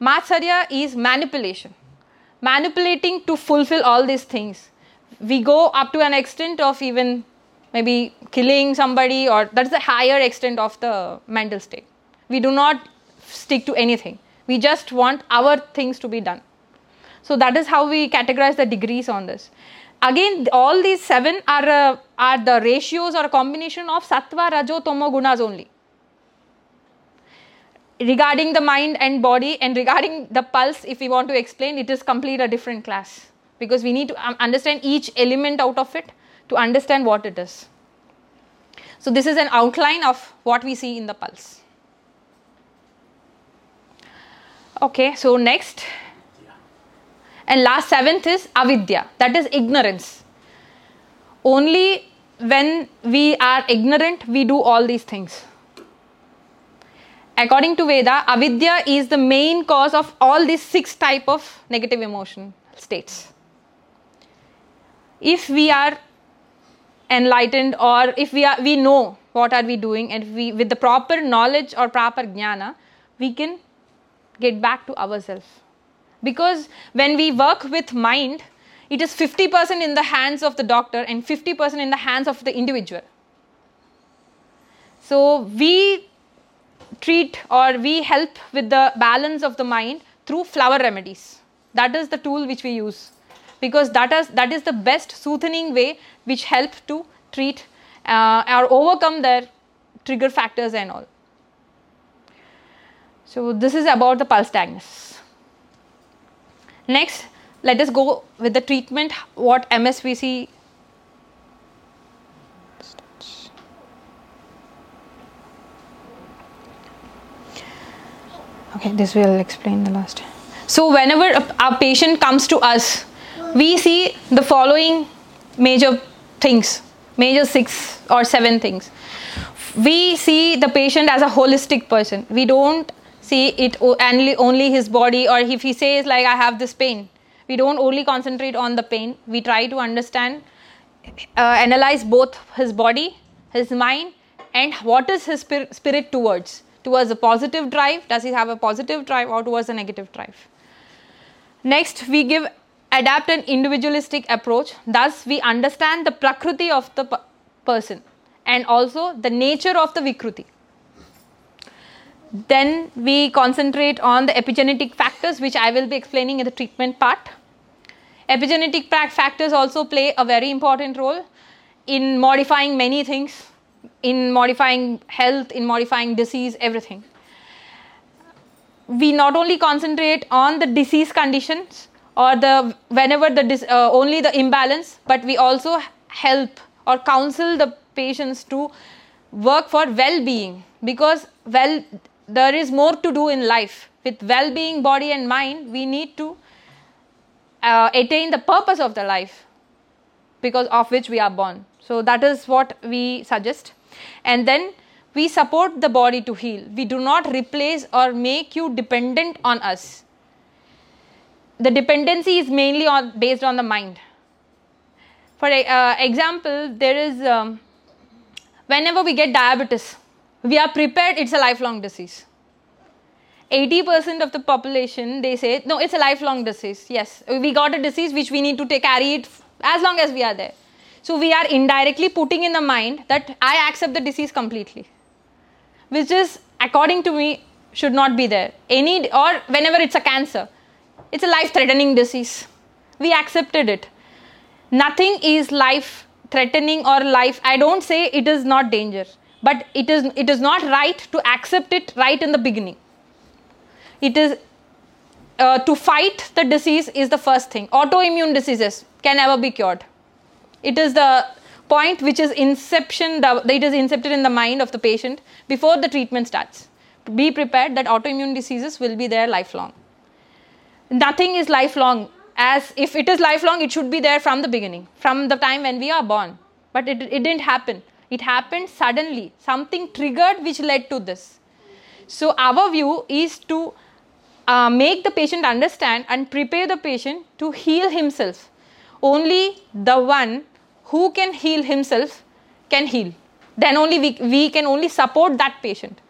Matsarya is manipulation. Manipulating to fulfill all these things. We go up to an extent of even maybe killing somebody, or that's the higher extent of the mental state. We do not stick to anything. We just want our things to be done. So that is how we categorize the degrees on this. Again, all these seven are uh, are the ratios or a combination of sattva, rajo, tomo gunas only. Regarding the mind and body, and regarding the pulse, if we want to explain, it is complete a different class because we need to um, understand each element out of it to understand what it is. So this is an outline of what we see in the pulse. Okay, so next and last seventh is avidya, that is ignorance. Only when we are ignorant, we do all these things. According to Veda, avidya is the main cause of all these six type of negative emotion states. If we are enlightened or if we are we know what are we doing and we with the proper knowledge or proper jnana, we can get back to ourselves because when we work with mind it is 50% in the hands of the doctor and 50% in the hands of the individual. So we treat or we help with the balance of the mind through flower remedies. That is the tool which we use. Because that is that is the best soothing way which help to treat uh, or overcome their trigger factors and all so this is about the pulse diagnosis. Next, let us go with the treatment. What MSVC Okay, this will explain the last. So, whenever a, patient comes to us, we see the following major things, major six or seven things. We see the patient as a holistic person. We don't see it only, only his body, or if he says, like, I have this pain, we don't only concentrate on the pain. We try to understand, uh, analyze both his body, his mind, and what is his spir- spirit towards. Towards a positive drive. Does he have a positive drive or towards a negative drive? Next we give adapt an individualistic approach. Thus we understand the prakriti of the p- person and also the nature of the vikruti then we concentrate on the epigenetic factors which i will be explaining in the treatment part epigenetic factors also play a very important role in modifying many things in modifying health, in modifying disease, everything. We not only concentrate on the disease conditions or the whenever the dis, uh, only the imbalance, but we also help or counsel the patients to work for well-being because well there is more to do in life with well-being body and mind we need to uh, attain the purpose of the life because of which we are born so that is what we suggest. And then we support the body to heal. We do not replace or make you dependent on us. The dependency is mainly on based on the mind. For uh, example, there is um, whenever we get diabetes, we are prepared it's a lifelong disease. 80% of the population they say no it's a lifelong disease yes we got a disease which we need to take carry it as long as we are there so we are indirectly putting in the mind that I accept the disease completely, which is, according to me, should not be there. Any or whenever it's a cancer, it's a life-threatening disease. We accepted it. Nothing is life-threatening or life. I don't say it is not danger, but it is it is not right to accept it right in the beginning. It is uh, to fight the disease is the first thing. Autoimmune diseases can never be cured. It is the point which is inception it is incepted in the mind of the patient before the treatment starts. Be prepared that autoimmune diseases will be there lifelong. Nothing is lifelong. As if it is lifelong it should be there from the beginning from the time when we are born. But it, it didn't happen it happened suddenly something triggered which led to this so our view is to uh, make the patient understand and prepare the patient to heal himself. Only the one who can heal himself can heal. Then only we, we can only support that patient.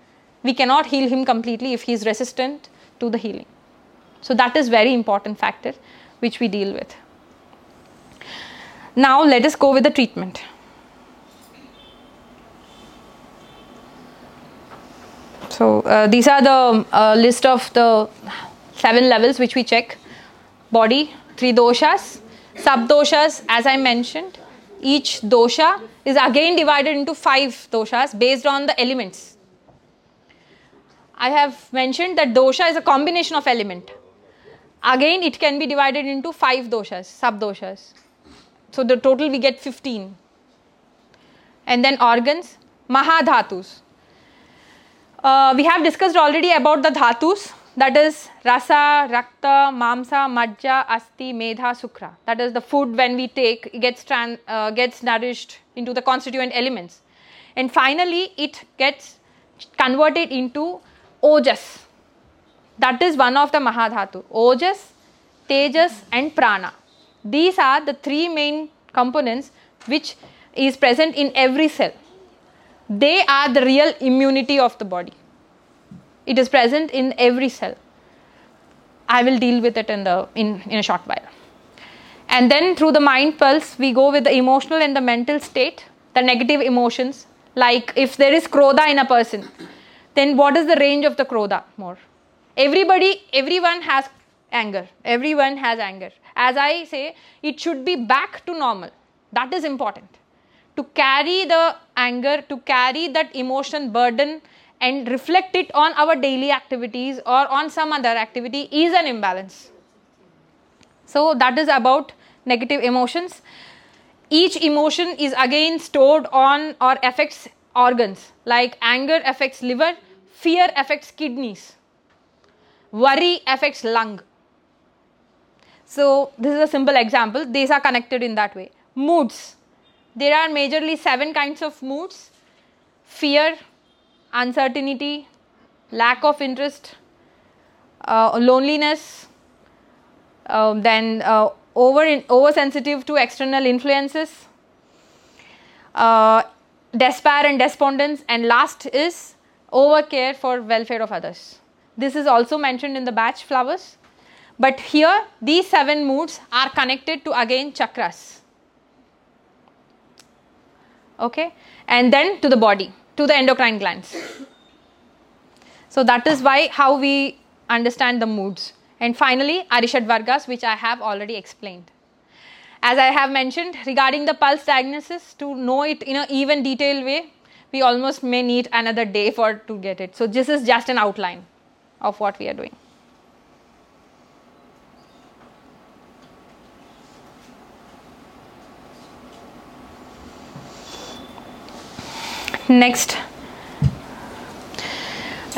We cannot heal him completely if he is resistant to the healing. So that is very important factor which we deal with. Now let us go with the treatment. So uh, these are the uh, list of the seven levels which we check. Body, three doshas, subdoshas as I mentioned. Each dosha is again divided into five doshas based on the elements. I have mentioned that dosha is a combination of element. Again, it can be divided into five doshas, subdoshas. So the total we get 15. And then organs, mahadhatus. Uh, we have discussed already about the dhatus that is rasa, rakta, mamsa, majja, asti, medha, sukra. That is the food when we take gets uh, gets nourished into the constituent elements, and finally it gets converted into ojas. That is one of the mahadhatu. Ojas, tejas, and prana. These are the three main components which is present in every cell. They are the real immunity of the body. It is present in every cell. I will deal with it in the in, in a short while. And then through the mind pulse, we go with the emotional and the mental state, the negative emotions. Like if there is krodha in a person, then what is the range of the krodha more? Everybody, everyone has anger. Everyone has anger. As I say, it should be back to normal. That is important. To carry the anger, to carry that emotion burden and reflect it on our daily activities or on some other activity is an imbalance. So, that is about negative emotions. Each emotion is again stored on or affects organs like anger affects liver, fear affects kidneys, worry affects lung. So, this is a simple example. These are connected in that way. Moods. There are majorly seven kinds of moods fear, uncertainty, lack of interest, uh, loneliness, uh, then uh, over oversensitive to external influences, uh, despair and despondence, and last is overcare for welfare of others. This is also mentioned in the Bach flowers, but here these seven moods are connected to again chakras. Okay, and then to the body to the endocrine glands. So that is why how we understand the moods. And finally, Arishadvargas, which I have already explained. As I have mentioned regarding the pulse diagnosis, to know it in an even detailed way, we almost may need another day for to get it. So this is just an outline of what we are doing. Next,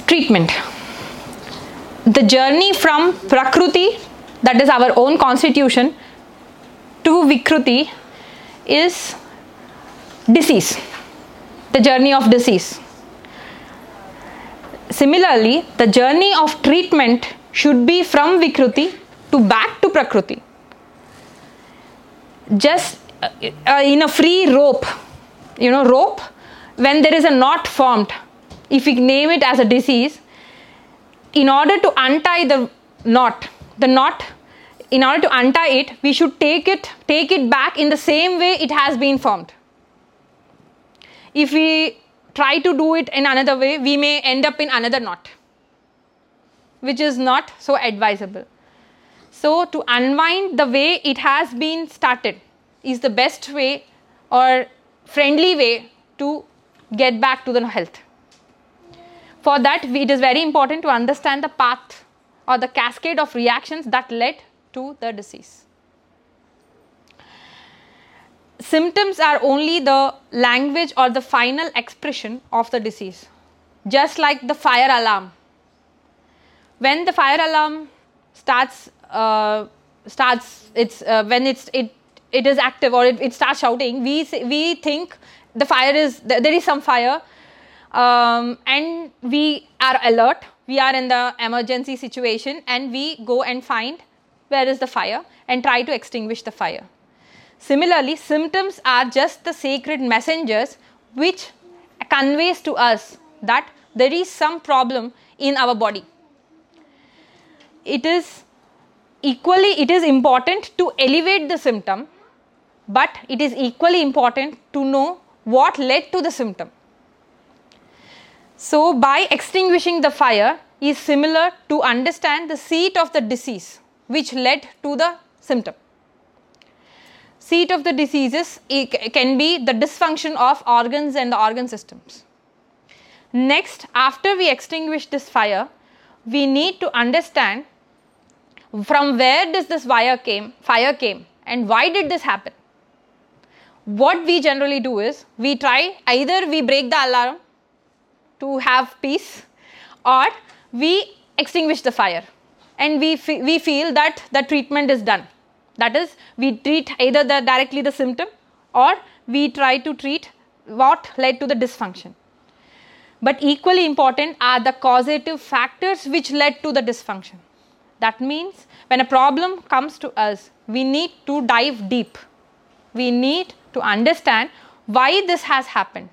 treatment. The journey from Prakruti, that is our own constitution, to Vikruti is disease, the journey of disease. Similarly, the journey of treatment should be from Vikruti to back to Prakruti. Just uh, in a free rope, you know, rope, when there is a knot formed, if we name it as a disease, in order to untie the knot, the knot, in order to untie it, we should take it, take it back in the same way it has been formed. If we try to do it in another way, we may end up in another knot, which is not so advisable. So, to unwind the way it has been started is the best way or friendly way to get back to the health. For that, it is very important to understand the path or the cascade of reactions that led to the disease. Symptoms are only the language or the final expression of the disease, just like the fire alarm. When the fire alarm starts, uh, starts it's uh, when it's it it is active or it, it starts shouting, we we think the fire is there is some fire um, and we are alert we are in the emergency situation and we go and find where is the fire and try to extinguish the fire. Similarly, symptoms are just the sacred messengers which conveys to us that there is some problem in our body. It is equally it is important to elevate the symptom but it is equally important to know what led to the symptom. So, by extinguishing the fire is similar to understand the seat of the disease which led to the symptom. Seat of the diseases can be the dysfunction of organs and the organ systems. Next, after we extinguish this fire, we need to understand from where does this fire came, fire came and why did this happen what we generally do is we try either we break the alarm to have peace or we extinguish the fire. And we, fe- we feel that the treatment is done. That is we treat either the directly the symptom or we try to treat what led to the dysfunction. But equally important are the causative factors which led to the dysfunction. That means when a problem comes to us we need to dive deep. We need to understand why this has happened.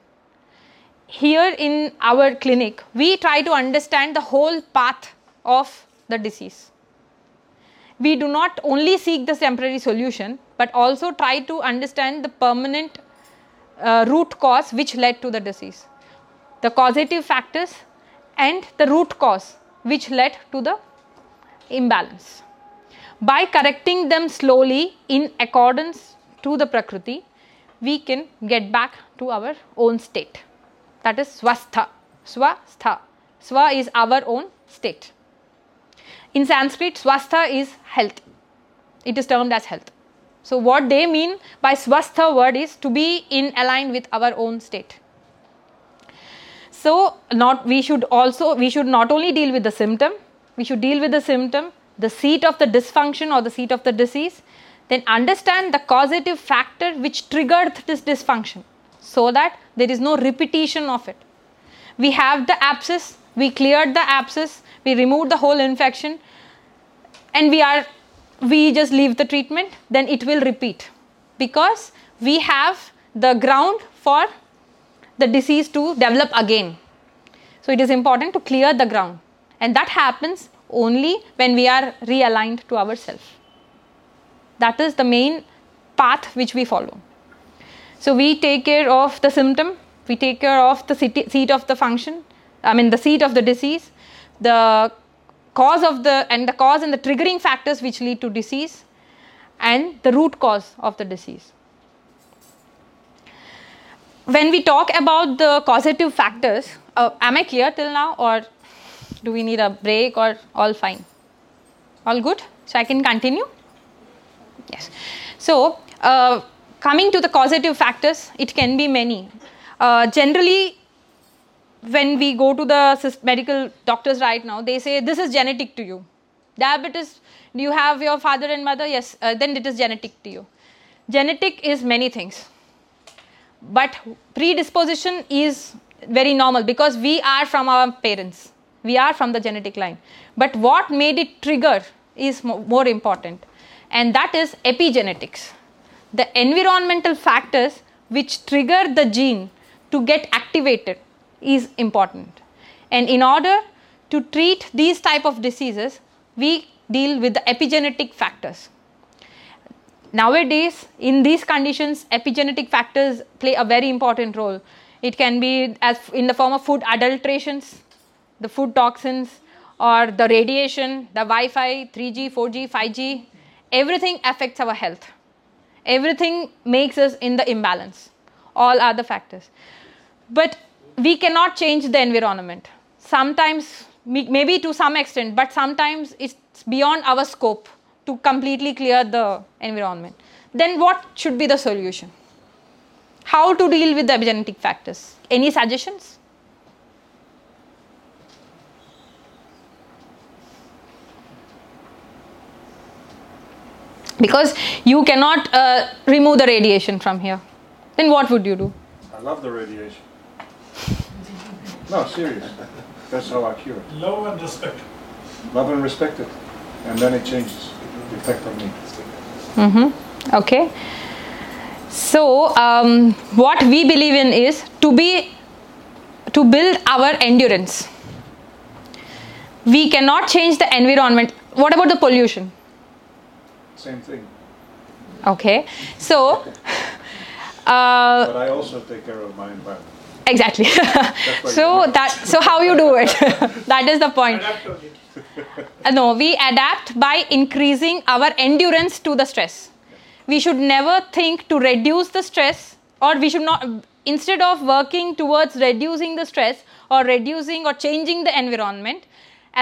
Here in our clinic, we try to understand the whole path of the disease. We do not only seek the temporary solution, but also try to understand the permanent uh, root cause which led to the disease, the causative factors, and the root cause which led to the imbalance. By correcting them slowly in accordance to the Prakriti, we can get back to our own state. That is swastha. Swastha. Swa is our own state. In Sanskrit, swastha is health. It is termed as health. So, what they mean by swastha word is to be in align with our own state. So, not we should also we should not only deal with the symptom, we should deal with the symptom, the seat of the dysfunction or the seat of the disease, then understand the causative factor which triggered this dysfunction so that there is no repetition of it. We have the abscess, we cleared the abscess, we removed the whole infection, and we are we just leave the treatment, then it will repeat because we have the ground for the disease to develop again. So it is important to clear the ground, and that happens only when we are realigned to ourselves. That is the main path which we follow. So we take care of the symptom, we take care of the seat of the function, I mean the seat of the disease, the cause of the and the cause and the triggering factors which lead to disease and the root cause of the disease. When we talk about the causative factors, uh, am I clear till now or do we need a break or all fine? All good? So I can continue? Yes. So, uh, coming to the causative factors, it can be many. Uh, generally, when we go to the medical doctors right now, they say this is genetic to you. Diabetes, do you have your father and mother? Yes, uh, then it is genetic to you. Genetic is many things, but predisposition is very normal because we are from our parents, we are from the genetic line. But what made it trigger is more important and that is epigenetics. The environmental factors which trigger the gene to get activated is important. And in order to treat these type of diseases, we deal with the epigenetic factors. Nowadays, in these conditions, epigenetic factors play a very important role. It can be as in the form of food adulterations, the food toxins, or the radiation, the Wi-Fi, 3G, 4G, 5G, everything affects our health. Everything makes us in the imbalance. All other factors. But we cannot change the environment. Sometimes, maybe to some extent, but sometimes it's beyond our scope to completely clear the environment. Then, what should be the solution? How to deal with the epigenetic factors? Any suggestions? Because you cannot uh, remove the radiation from here then what would you do i love the radiation no serious That's how I cure it. Love and respect. Love and respect it. And then it changes the effect on me. mm-hmm. okay so um, what we believe in is to be to build our endurance we cannot change the environment what about the pollution Same thing. okay so uh, But I also take care of my environment. exactly so that so how you do it that is the point Adapt. Uh, no we adapt by increasing our endurance to the stress we should never think to reduce the stress or we should not instead of working towards reducing the stress or reducing or changing the environment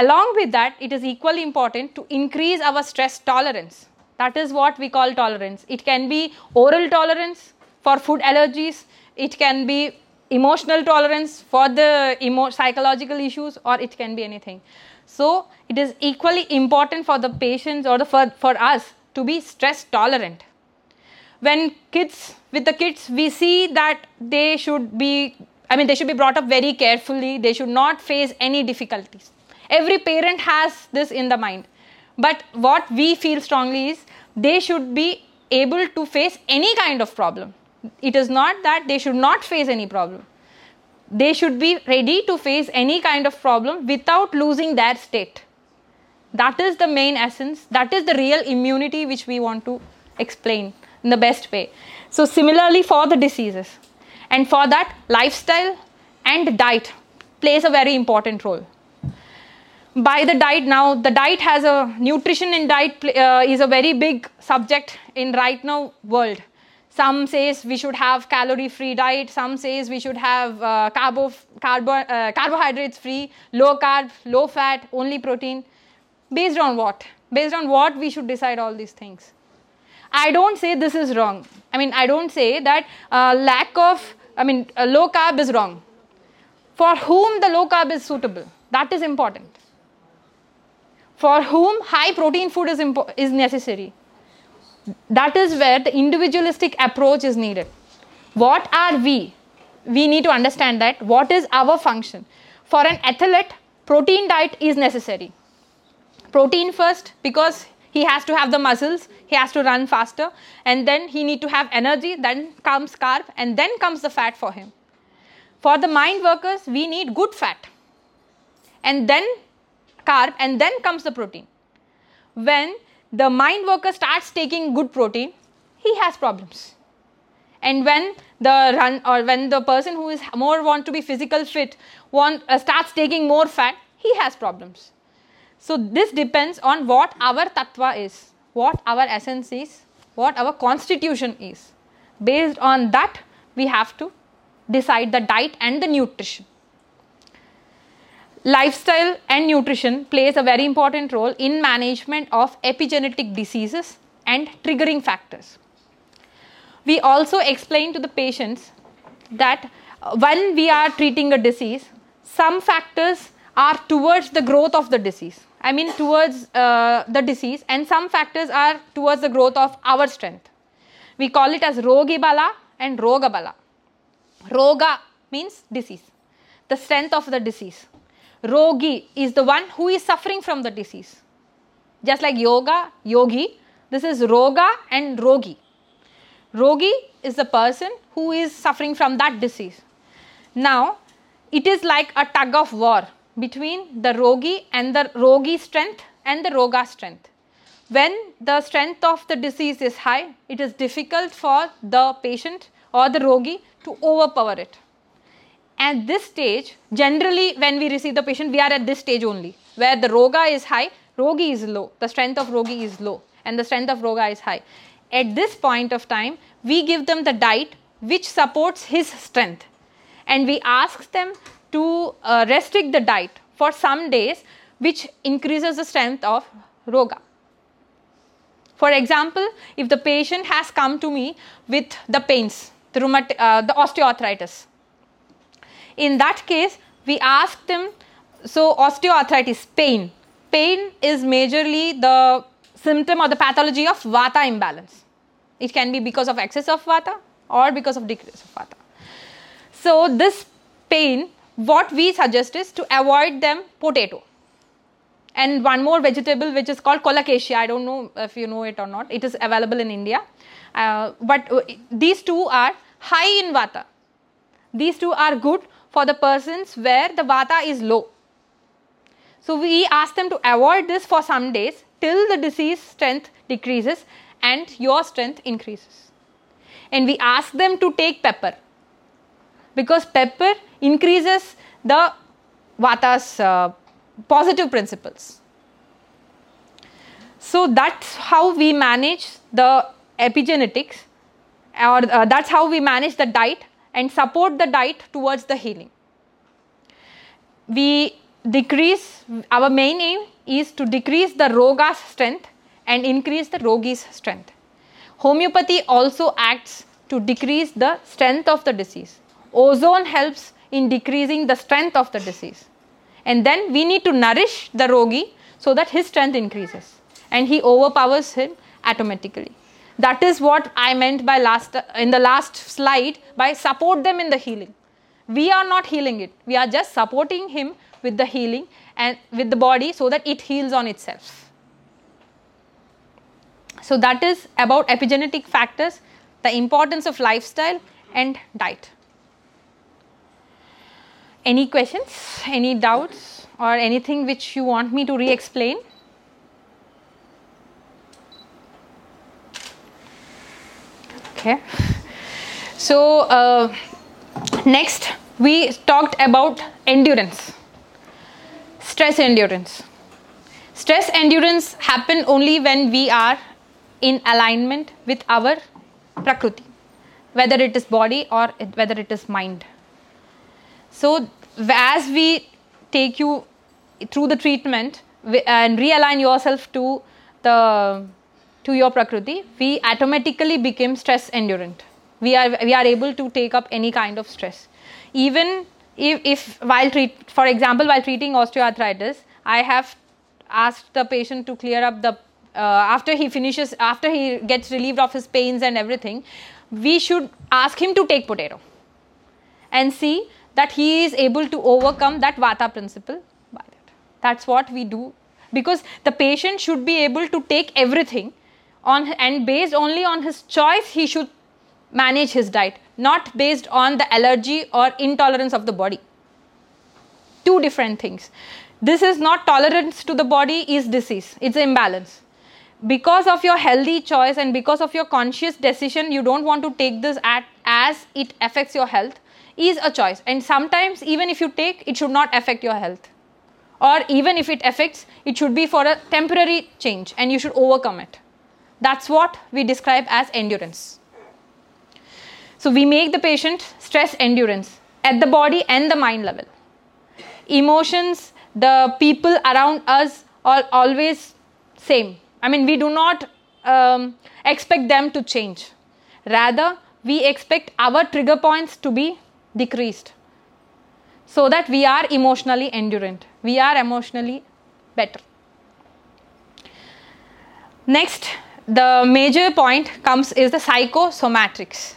along with that it is equally important to increase our stress tolerance that is what we call tolerance. It can be oral tolerance for food allergies. It can be emotional tolerance for the emo- psychological issues or it can be anything. So it is equally important for the patients or the for, for us to be stress tolerant. When kids with the kids we see that they should be i mean they should be brought up very carefully. They should not face any difficulties. Every parent has this in the mind but what we feel strongly is they should be able to face any kind of problem. It is not that they should not face any problem. They should be ready to face any kind of problem without losing their state. That is the main essence. That is the real immunity which we want to explain in the best way. So similarly for the diseases. And for that lifestyle and diet plays a very important role by the diet now the diet has a nutrition in diet uh, is a very big subject in right now world. Some says we should have calorie free diet some says we should have uh, carbo, carbo uh, carbohydrates free low carb low fat only protein. Based on what? Based on what we should decide all these things. I don't say this is wrong. I mean i don't say that uh, lack of i mean uh, low carb is wrong. For whom the low carb is suitable? That is important for whom high protein food is, impo- is necessary. That is where the individualistic approach is needed. What are we? We need to understand that what is our function? For an athlete protein diet is necessary. Protein first because he has to have the muscles he has to run faster and then he need to have energy then comes carb and then comes the fat for him. For the mind workers we need good fat. And then carb and then comes the protein. When the mind worker starts taking good protein he has problems. And when the run or when the person who is more want to be physical fit want uh, starts taking more fat he has problems. So this depends on what our tattva is what our essence is what our constitution is. Based on that we have to decide the diet and the nutrition lifestyle and nutrition plays a very important role in management of epigenetic diseases and triggering factors. We also explain to the patients that uh, when we are treating a disease some factors are towards the growth of the disease. I mean towards uh, the disease and some factors are towards the growth of our strength. We call it as rogi bala and roga bala. Roga means disease the strength of the disease rogi is the one who is suffering from the disease. Just like yoga yogi this is roga and rogi. Rogi is the person who is suffering from that disease. Now it is like a tug of war between the rogi and the rogi strength and the roga strength. When the strength of the disease is high it is difficult for the patient or the rogi to overpower it at this stage generally when we receive the patient we are at this stage only where the roga is high rogi is low. The strength of rogi is low and the strength of roga is high. At this point of time we give them the diet which supports his strength. And we ask them to uh, restrict the diet for some days which increases the strength of roga. For example if the patient has come to me with the pains the, rheumat- uh, the osteoarthritis in that case we ask them so osteoarthritis pain. Pain is majorly the symptom or the pathology of vata imbalance. It can be because of excess of vata or because of decrease of vata. So this pain what we suggest is to avoid them potato. And one more vegetable which is called colocasia i don't know if you know it or not. It is available in india. Uh, but uh, these two are high in vata. These two are good for the persons where the vata is low so we ask them to avoid this for some days till the disease strength decreases and your strength increases and we ask them to take pepper because pepper increases the vata's uh, positive principles. So that's how we manage the epigenetics or uh, that's how we manage the diet and support the diet towards the healing. We decrease, our main aim is to decrease the roga's strength and increase the rogi's strength. Homeopathy also acts to decrease the strength of the disease. Ozone helps in decreasing the strength of the disease and then we need to nourish the rogi so that his strength increases and he overpowers him automatically that is what i meant by last in the last slide by support them in the healing. We are not healing it. We are just supporting him with the healing and with the body so that it heals on itself. So that is about epigenetic factors the importance of lifestyle and diet. Any questions, any doubts, or anything which you want me to re Okay. So, uh, next we talked about endurance, stress endurance. Stress endurance happen only when we are in alignment with our prakriti, whether it is body or whether it is mind. So, as we take you through the treatment and realign yourself to the to your prakriti, we automatically became stress endurant. We are we are able to take up any kind of stress. Even if, if while treat for example while treating osteoarthritis, I have asked the patient to clear up the uh, after he finishes after he gets relieved of his pains and everything, we should ask him to take potato and see that he is able to overcome that vata principle by that. That's what we do because the patient should be able to take everything on and based only on his choice he should manage his diet not based on the allergy or intolerance of the body. Two different things. This is not tolerance to the body is disease. It's imbalance. Because of your healthy choice and because of your conscious decision you don't want to take this at, as it affects your health is a choice. And sometimes even if you take it should not affect your health. Or even if it affects it should be for a temporary change and you should overcome it that's what we describe as endurance. So we make the patient stress endurance at the body and the mind level. Emotions the people around us are always same. I mean we do not um, expect them to change. Rather we expect our trigger points to be decreased so that we are emotionally endurant. We are emotionally better. Next the major point comes is the psychosomatics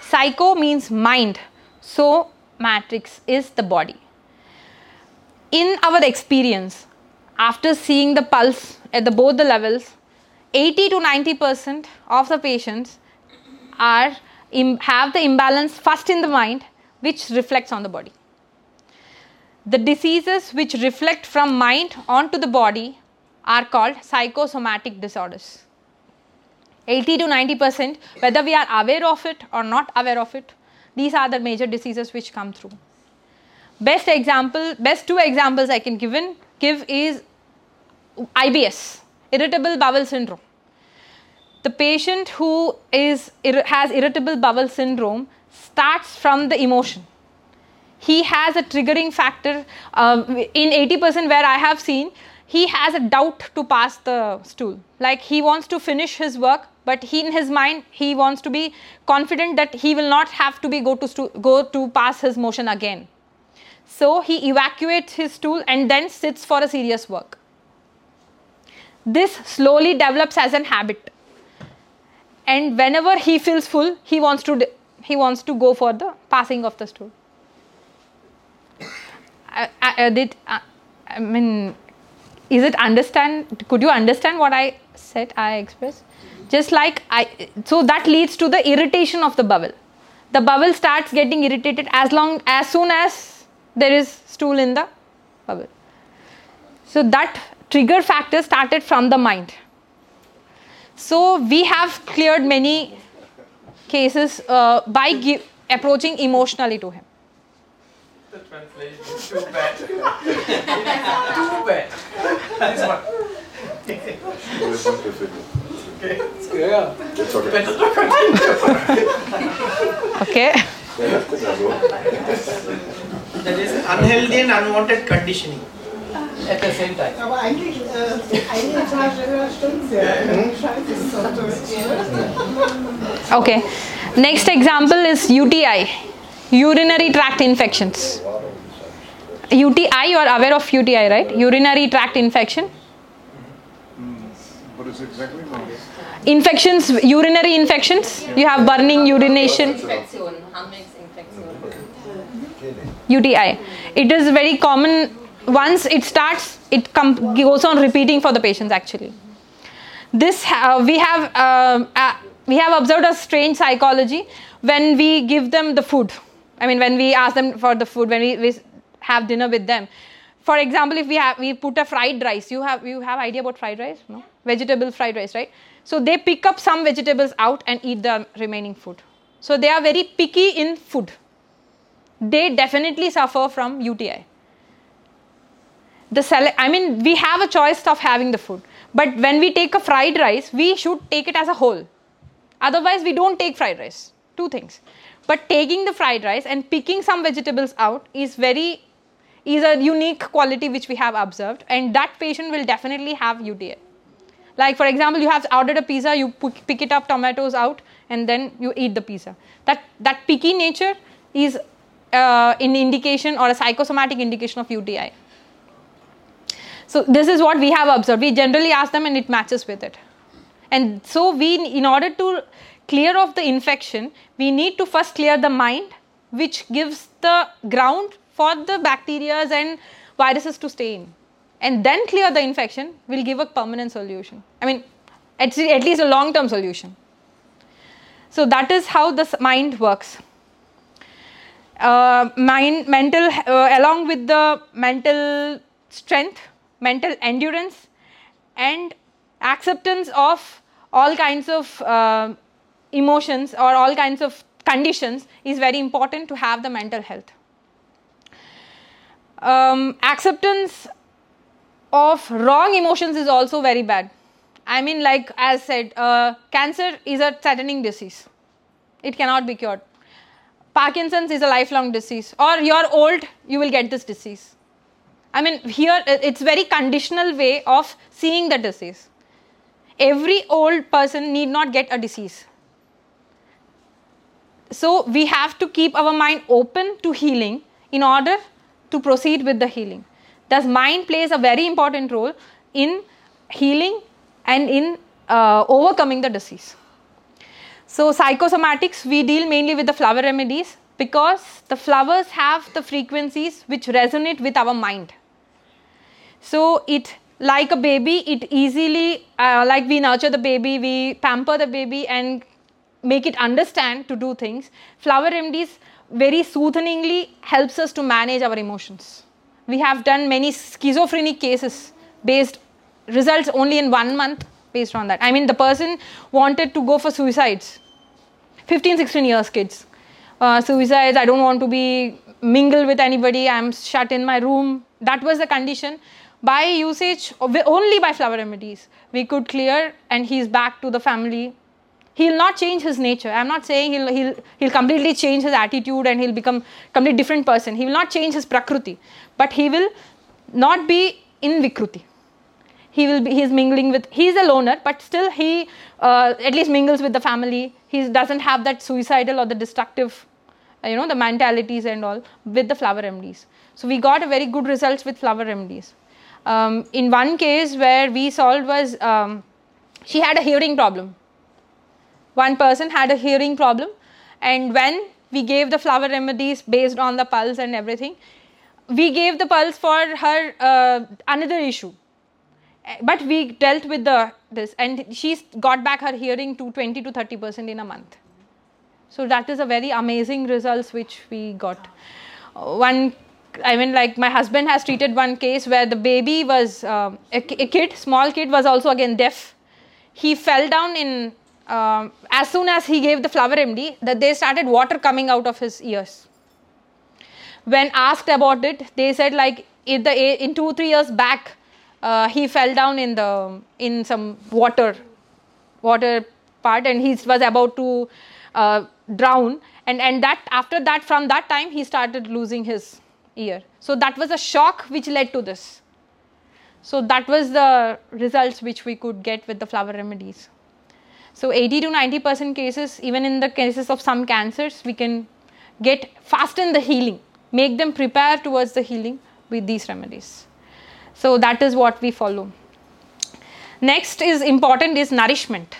psycho means mind so matrix is the body in our experience after seeing the pulse at the both the levels 80 to 90 percent of the patients are have the imbalance first in the mind which reflects on the body. The diseases which reflect from mind onto the body are called psychosomatic disorders. 80 to 90 percent, whether we are aware of it or not aware of it, these are the major diseases which come through. Best example, best two examples I can given, give is IBS, irritable bowel syndrome. The patient who is has irritable bowel syndrome starts from the emotion he has a triggering factor uh, in 80% where i have seen he has a doubt to pass the stool like he wants to finish his work but he in his mind he wants to be confident that he will not have to be go to stu- go to pass his motion again so he evacuates his stool and then sits for a serious work this slowly develops as an habit and whenever he feels full he wants to he wants to go for the passing of the stool uh, uh, did uh, I mean, is it understand? Could you understand what I said? I expressed just like I. So that leads to the irritation of the bowel The bowel starts getting irritated as long as soon as there is stool in the bowel So that trigger factor started from the mind. So we have cleared many cases uh, by gi- approaching emotionally to him. The translation is too bad. too bad. This one. Okay. Yeah. Better to continue. Okay. That is unhealthy and unwanted conditioning. At the same time. Aber eigentlich, äh, eine Etage höher stimmt's ja. Scheiße, ist doch durch. Okay. Next example is UTI, urinary tract infections. UTI, you are aware of UTI, right? Urinary tract infection. Hmm. Hmm. What is exactly? Infections, urinary infections. You have burning urination. UTI. It is very common. Once it starts, it com- goes on repeating for the patients. Actually, this uh, we have um, uh, we have observed a strange psychology when we give them the food. I mean, when we ask them for the food, when we, we have dinner with them. For example, if we have we put a fried rice, you have you have idea about fried rice? No, vegetable fried rice, right? So they pick up some vegetables out and eat the remaining food. So they are very picky in food they definitely suffer from UTI. The sele- I mean, we have a choice of having the food, but when we take a fried rice, we should take it as a whole. Otherwise, we don't take fried rice. Two things. But taking the fried rice and picking some vegetables out is very is a unique quality which we have observed, and that patient will definitely have UTI. Like for example, you have ordered a pizza, you pick it up, tomatoes out, and then you eat the pizza. That that picky nature is uh, an indication or a psychosomatic indication of UTI. So this is what we have observed. We generally ask them, and it matches with it. And so we, in order to clear off the infection, we need to first clear the mind, which gives the ground for the bacteria and viruses to stay in. And then clear the infection will give a permanent solution. I mean, at, at least a long term solution. So that is how the mind works. Uh, mind, mental, uh, along with the mental strength, mental endurance, and acceptance of all kinds of uh, emotions or all kinds of conditions is very important to have the mental health. Um, acceptance of wrong emotions is also very bad. I mean, like as said, uh, cancer is a threatening disease. It cannot be cured. Parkinson's is a lifelong disease, or you're old, you will get this disease. I mean, here it's very conditional way of seeing the disease. Every old person need not get a disease. So we have to keep our mind open to healing in order to proceed with the healing. Thus, mind plays a very important role in healing and in uh, overcoming the disease. So, psychosomatics, we deal mainly with the flower remedies because the flowers have the frequencies which resonate with our mind. So, it like a baby, it easily, uh, like we nurture the baby, we pamper the baby and make it understand to do things. Flower remedies very soothingly helps us to manage our emotions. We have done many schizophrenic cases based results only in one month based on that. I mean, the person wanted to go for suicides. 15 16 years kids. Uh, suicides i don't want to be mingle with anybody. I'm shut in my room. That was the condition. By usage only by flower remedies we could clear and he's back to the family. He'll not change his nature. I'm not saying he'll he'll he'll completely change his attitude and he'll become completely different person. He will not change his prakriti but he will not be in vikruti. He will be he's mingling with he's a loner but still he uh, at least mingles with the family. He doesn't have that suicidal or the destructive uh, you know the mentalities and all with the flower remedies so we got a very good results with flower remedies um, in one case where we solved was um, she had a hearing problem. One person had a hearing problem and when we gave the flower remedies based on the pulse and everything we gave the pulse for her uh, another issue. But we dealt with the this and she's got back her hearing to 20 to 30 percent in a month. So that is a very amazing results which we got. Uh, one i mean like my husband has treated one case where the baby was um, a, a kid small kid was also again deaf. He fell down in um, as soon as he gave the flower md that they started water coming out of his ears when asked about it they said like in the in 2 3 years back uh, he fell down in the in some water water part and he was about to uh, drown. And and that after that from that time he started losing his ear. So that was a shock which led to this. So that was the results which we could get with the flower remedies. So 80 to 90 percent cases even in the cases of some cancers we can get fasten the healing make them prepare towards the healing with these remedies. So that is what we follow. Next is important is nourishment.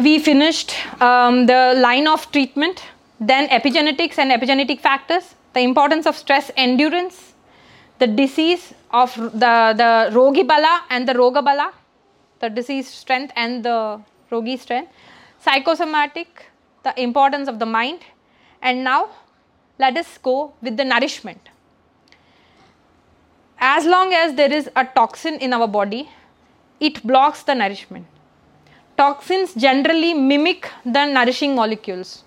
We finished um, the line of treatment then epigenetics and epigenetic factors the importance of stress endurance the disease of the the rogi bala and the roga bala the disease strength and the rogi strength psychosomatic the importance of the mind and now let us go with the nourishment. As long as there is a toxin in our body it blocks the nourishment. Toxins generally mimic the nourishing molecules.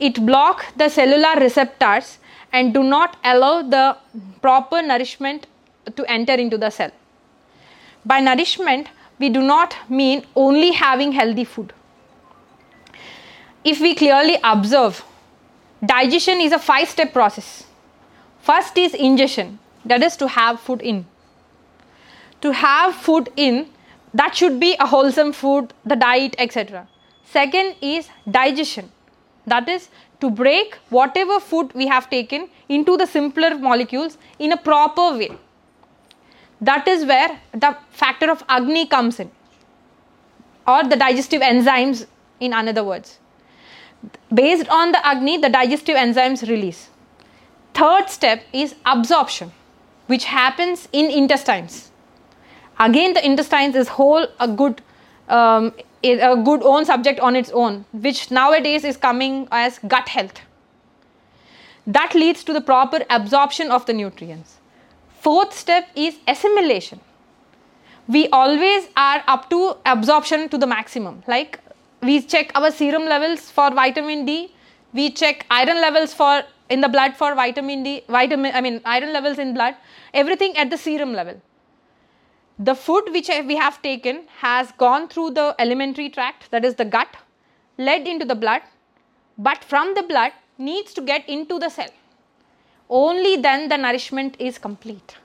It block the cellular receptors and do not allow the proper nourishment to enter into the cell. By nourishment we do not mean only having healthy food. If we clearly observe digestion is a five step process. First is ingestion. That is to have food in. To have food in that should be a wholesome food the diet etc second is digestion. That is to break whatever food we have taken into the simpler molecules in a proper way. That is where the factor of agni comes in or the digestive enzymes in another words based on the agni the digestive enzymes release. Third step is absorption which happens in intestines. Again the intestines is whole a good um, a good own subject on its own which nowadays is coming as gut health. That leads to the proper absorption of the nutrients. Fourth step is assimilation. We always are up to absorption to the maximum like we check our serum levels for vitamin d. We check iron levels for in the blood for vitamin d vitamin i mean iron levels in blood. Everything at the serum level. The food which we have taken has gone through the alimentary tract that is the gut led into the blood. But from the blood needs to get into the cell. Only then the nourishment is complete.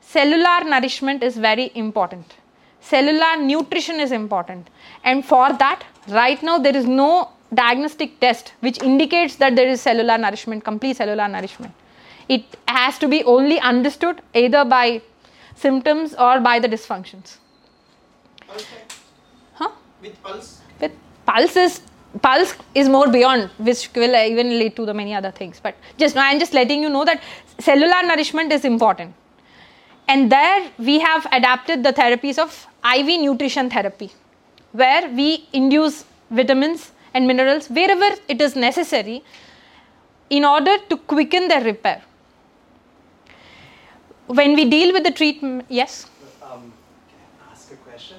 Cellular nourishment is very important. Cellular nutrition is important. And for that right now there is no diagnostic test which indicates that there is cellular nourishment complete cellular nourishment. It has to be only understood either by symptoms or by the dysfunctions. Pulse huh? With pulse. with pulse is pulse is more beyond which will even lead to the many other things. But just i am just letting you know that cellular nourishment is important. And there we have adapted the therapies of iv nutrition therapy where we induce vitamins and minerals wherever it is necessary in order to quicken their repair when we deal with the treatment yes Um, can I ask a question?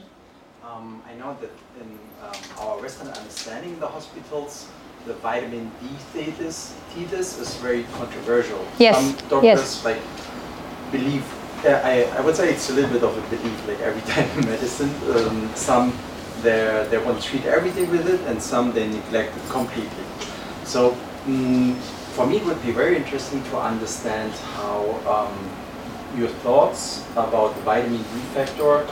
Um, I know that in um, our Western understanding in the hospitals, the vitamin D thesis, thesis is very controversial. Yes, Some doctors yes. like believe. Uh, I, I would say it's a little bit of a belief, like every time in medicine. Um, some they they want to treat everything with it, and some they neglect it completely. So mm, for me, it would be very interesting to understand how um, your thoughts about the vitamin D factor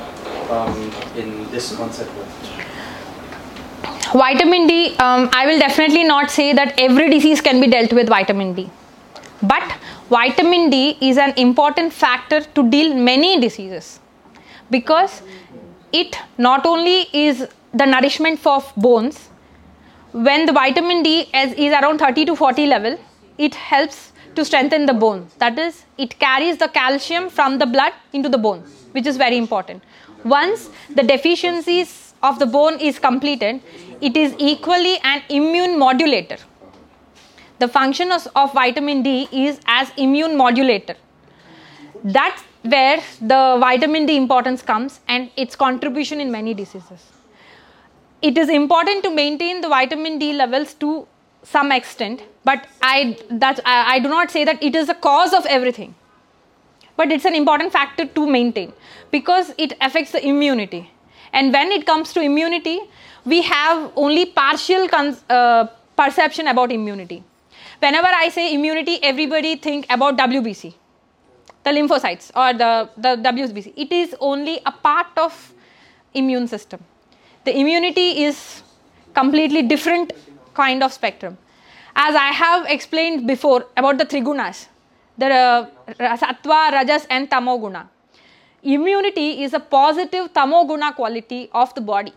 um, in this concept would vitamin d um, i will definitely not say that every disease can be dealt with vitamin d. But vitamin d is an important factor to deal many diseases. Because it not only is the nourishment for bones when the vitamin d is, is around 30 to 40 level it helps to strengthen the bone. That is, it carries the calcium from the blood into the bone, which is very important. Once the deficiencies of the bone is completed, it is equally an immune modulator. The function of, of vitamin D is as immune modulator. That's where the vitamin D importance comes and its contribution in many diseases. It is important to maintain the vitamin D levels to some extent, but I, that, I, I do not say that it is the cause of everything. But it's an important factor to maintain because it affects the immunity. And when it comes to immunity, we have only partial cons- uh, perception about immunity. Whenever I say immunity, everybody think about WBC the lymphocytes or the, the WBC. It is only a part of immune system. The immunity is completely different kind of spectrum. As I have explained before about the trigunas, the uh, sattva, rajas and tamoguna. Immunity is a positive tamoguna quality of the body.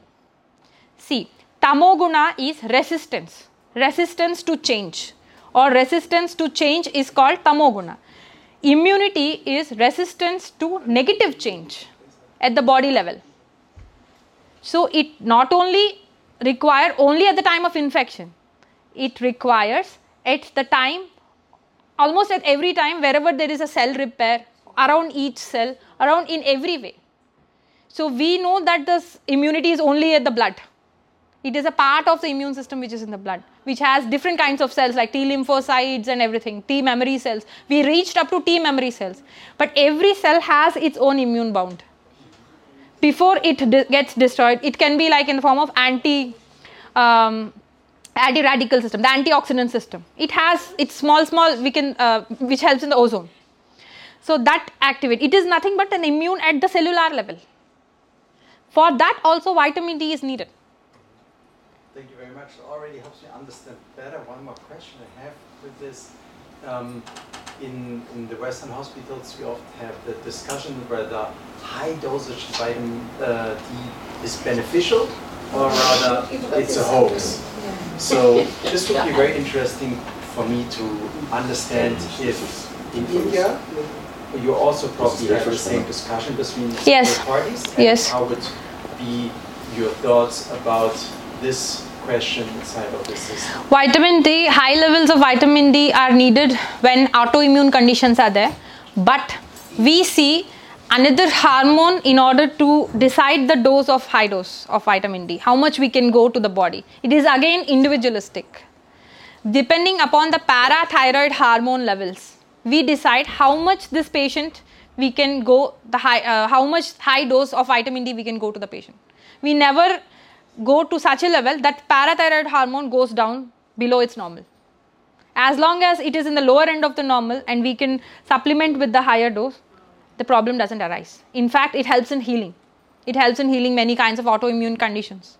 See, tamoguna is resistance, resistance to change or resistance to change is called tamoguna immunity is resistance to negative change at the body level. So it not only require only at the time of infection it requires at the time almost at every time wherever there is a cell repair around each cell around in every way. So we know that this immunity is only at the blood it is a part of the immune system which is in the blood, which has different kinds of cells like T lymphocytes and everything, T memory cells. We reached up to T memory cells. But every cell has its own immune bound. Before it de- gets destroyed, it can be like in the form of anti. Um, anti-radical system the antioxidant system it has its small small we can uh, which helps in the ozone so that activate it is nothing but an immune at the cellular level for that also vitamin d is needed much. Already helps me understand better. One more question I have with this. Um, in, in the Western hospitals, we often have the discussion whether high dosage vitamin uh, D is beneficial or rather it's a hoax. So this would be very interesting for me to understand if in India you also probably have the same discussion between Yes. both parties. And Yes. How would be your thoughts about this question inside of this system? Vitamin D, high levels of vitamin D are needed when autoimmune conditions are there, but we see another hormone in order to decide the dose of high dose of vitamin D, how much we can go to the body. It is again individualistic. Depending upon the parathyroid hormone levels, we decide how much this patient we can go the high, uh, how much high dose of vitamin D we can go to the patient. We never go to such a level that parathyroid hormone goes down below its normal. As long as it is in the lower end of the normal and we can supplement with the higher dose, the problem doesn't arise. In fact, it helps in healing. It helps in healing many kinds of autoimmune conditions.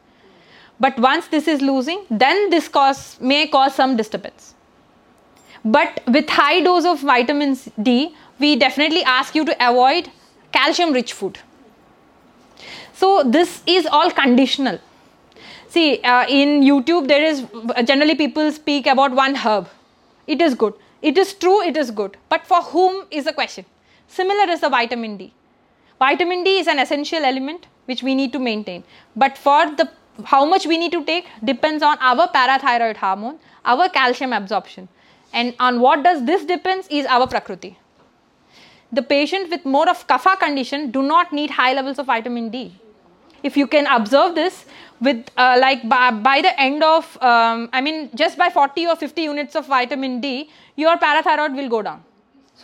But once this is losing, then this cause may cause some disturbance. But with high dose of vitamin D, we definitely ask you to avoid calcium rich food. So this is all conditional. See, uh, in YouTube, there is generally people speak about one herb. It is good. It is true, it is good. But for whom is the question? Similar is the vitamin D. Vitamin D is an essential element which we need to maintain. But for the how much we need to take depends on our parathyroid hormone, our calcium absorption. And on what does this depends is our prakriti. The patient with more of kapha condition do not need high levels of vitamin D. If you can observe this, with uh, like by, by the end of um, i mean just by 40 or 50 units of vitamin d your parathyroid will go down.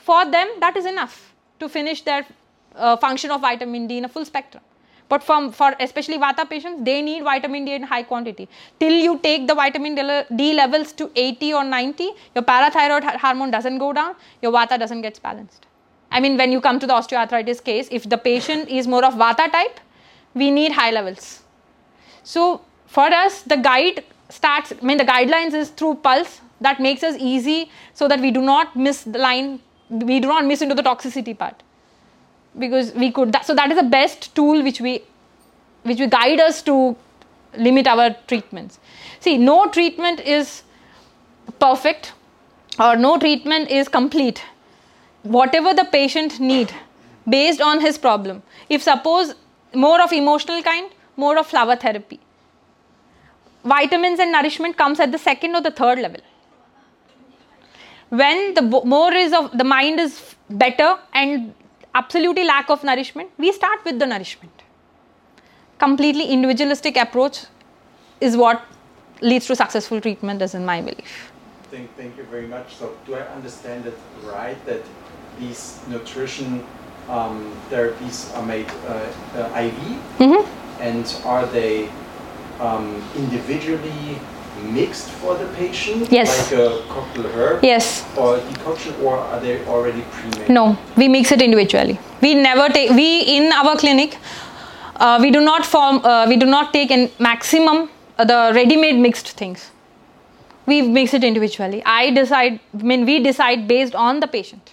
For them that is enough to finish their uh, function of vitamin d in a full spectrum. But from for especially vata patients they need vitamin d in high quantity. Till you take the vitamin d levels to 80 or 90 your parathyroid hormone doesn't go down your vata doesn't get balanced. I mean when you come to the osteoarthritis case if the patient is more of vata type we need high levels so for us, the guide starts, I mean, the guidelines is through pulse that makes us easy so that we do not miss the line, we do not miss into the toxicity part. Because we could, that, so that is the best tool which we, which we guide us to limit our treatments. See, no treatment is perfect. or no treatment is complete whatever the patient need based on his problem if suppose more of emotional kind more of flower therapy vitamins and nourishment comes at the second or the third level when the more is of the mind is better and absolutely lack of nourishment we start with the nourishment completely individualistic approach is what leads to successful treatment is in my belief Thank, thank you very much. So, do I understand it right that these nutrition um, therapies are made uh, uh, IV? Mhm. And are they um, individually mixed for the patient? Yes. Like a cocktail herb? yes Or decoction, or are they already pre-made? No, we mix it individually. We never take. We in our clinic, uh, we do not form. Uh, we do not take in maximum uh, the ready-made mixed things. We mix it individually. I decide. I mean, we decide based on the patient.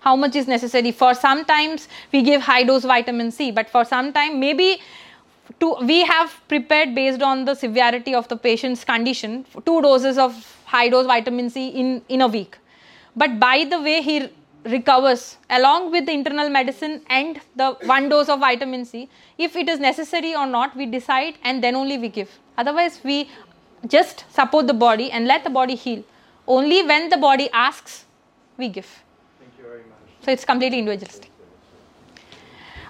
How much is necessary? For sometimes we give high dose vitamin C, but for some time maybe to we have prepared based on the severity of the patient's condition two doses of high dose vitamin C in in a week. But by the way he recovers along with the internal medicine and the one dose of vitamin C. If it is necessary or not we decide and then only we give. Otherwise we just support the body and let the body heal. Only when the body asks we give. Thank you very much. so it's completely individualistic.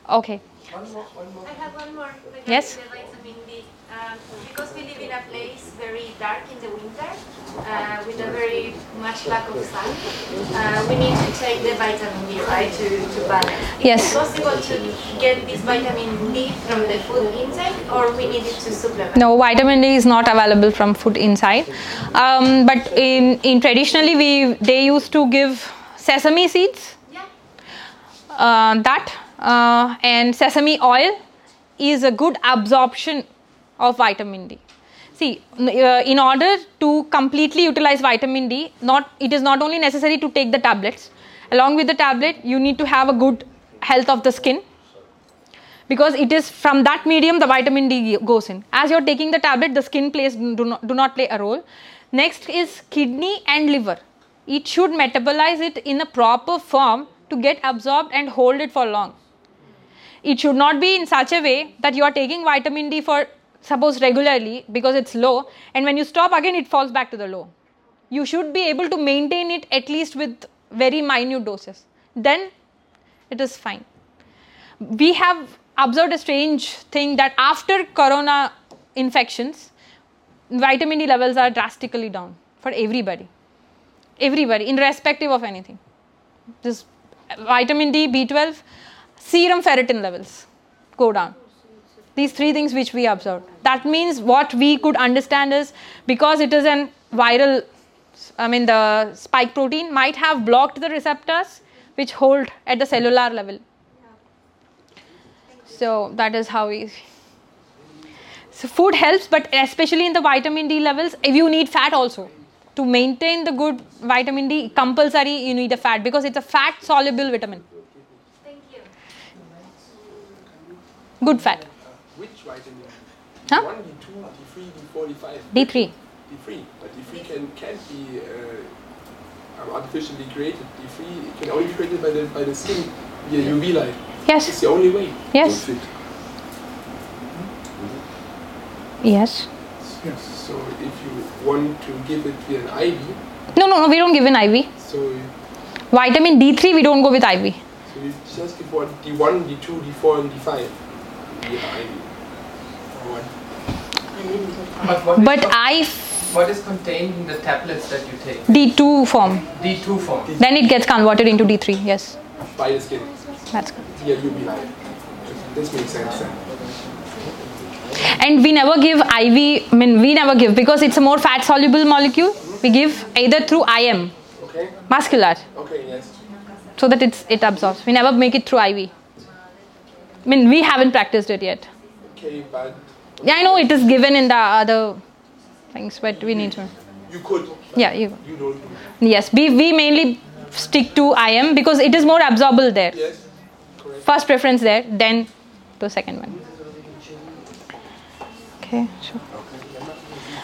Okay One more, one more. I have one more regarding Yes. the vitamin D. Um, because we live in a place very dark in the winter, uh, with a very much lack of sun, uh, we need to take the vitamin D, right, to, to balance. Yes. Is it possible to get this vitamin D from the food intake, or we need it to supplement? No, vitamin D is not available from food inside. Um, but in, in traditionally, we they used to give sesame seeds. Yeah. Uh, that uh, and sesame oil is a good absorption of vitamin D. See, uh, in order to completely utilize vitamin D, not it is not only necessary to take the tablets. Along with the tablet, you need to have a good health of the skin because it is from that medium the vitamin D goes in. As you're taking the tablet, the skin plays do not, do not play a role. Next is kidney and liver. It should metabolize it in a proper form to get absorbed and hold it for long. It should not be in such a way that you are taking vitamin D for suppose regularly because it's low and when you stop again it falls back to the low. You should be able to maintain it at least with very minute doses. Then it is fine we have observed a strange thing that after corona infections vitamin d levels are drastically down for everybody everybody irrespective of anything this vitamin d b12 serum ferritin levels go down these three things which we observed that means what we could understand is because it is an viral i mean the spike protein might have blocked the receptors which hold at the cellular level so that is how we. So food helps, but especially in the vitamin D levels, if you need fat also to maintain the good vitamin D, compulsory you need a fat because it's a fat soluble vitamin. Thank you. Good fat. Which vitamin? Huh? D1, D2, D3, D4, D5. D3. D3, but D3 can can't be uh, artificially created. D3 can only be created by the by the skin via UV light. Yes. It's the only way. Yes. Don't fit. Yes. Yes. So if you want to give it via an IV, No, no, no. We don't give an IV. so Vitamin D3 we don't go with IV. so you just give one D1, D2, D4, and D5 But what is, But con- I what is contained in the tablets that you take? D2 form. D2 form. Then it gets converted into D3. Yes. By the skin That's good. via UV light. This makes sense. And we never give IV. I mean, we never give because it's a more fat soluble molecule. We give either through IM, Okay. muscular, Okay. Yes. so that it's it absorbs. We never make it through IV. I mean, we haven't practiced it yet. Okay, but Yeah, I know it is given in the other things, but we need to. you could. Yeah, you. You don't. Yes, we we mainly stick to IM because it is more absorbable there. Yes. Correct. First preference there, then the second one. Okay, sure.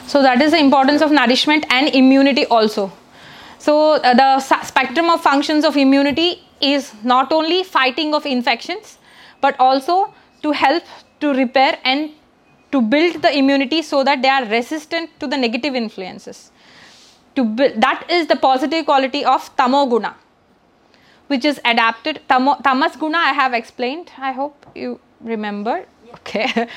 So that is the importance of nourishment and immunity also. So, uh, the spectrum of functions of immunity is not only fighting of infections but also to help to repair and to build the immunity so that they are resistant to the negative influences. To build, that is the positive quality of tamoguna, which is adapted. Tamo, tamas guna I have explained. I hope you remember. Okay.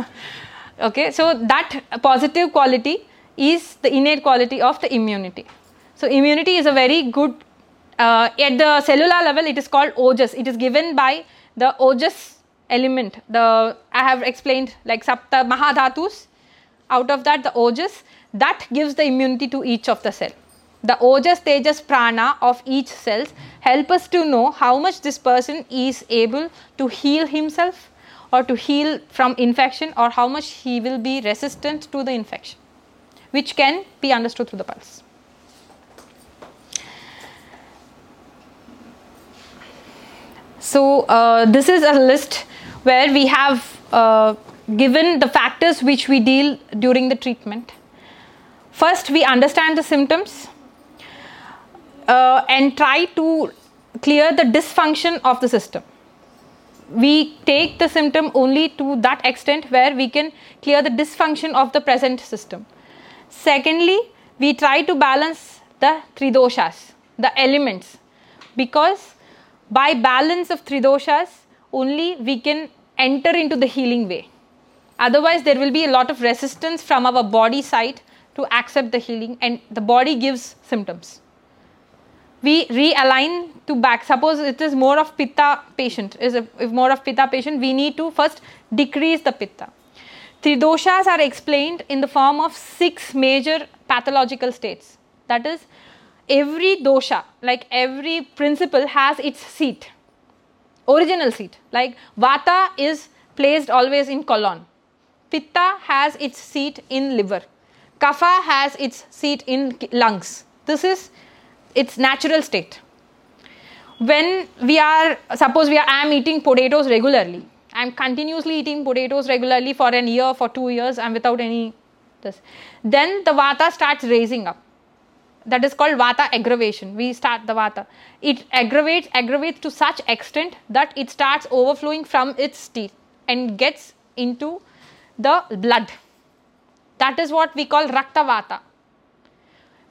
okay. So that positive quality is the innate quality of the immunity. So immunity is a very good. Uh, at the cellular level, it is called ojas. It is given by the ojas element. The I have explained like sapta mahadhatus. Out of that, the ojas that gives the immunity to each of the cell. The ojas, tejas, prana of each cells help us to know how much this person is able to heal himself or to heal from infection or how much he will be resistant to the infection, which can be understood through the pulse. So, uh, this is a list where we have uh, given the factors which we deal during the treatment. First, we understand the symptoms uh, and try to clear the dysfunction of the system. We take the symptom only to that extent where we can clear the dysfunction of the present system. Secondly, we try to balance the three doshas, the elements, because by balance of three doshas only we can enter into the healing way. Otherwise, there will be a lot of resistance from our body side to accept the healing, and the body gives symptoms. We realign to back. Suppose it is more of pitta patient. Is a, if more of pitta patient we need to first decrease the pitta. Tridoshas are explained in the form of six major pathological states. That is every dosha like every principle has its seat original seat. Like vata is placed always in colon. Pitta has its seat in liver. Kapha has its seat in lungs. This is its natural state. When we are suppose we are i am eating potatoes regularly. I am continuously eating potatoes regularly for an year for 2 years and without any this. Then the vata starts raising up that is called vata aggravation. We start the vata. It aggravates aggravates to such extent that it starts overflowing from its teeth and gets into the blood. That is what we call rakta vata.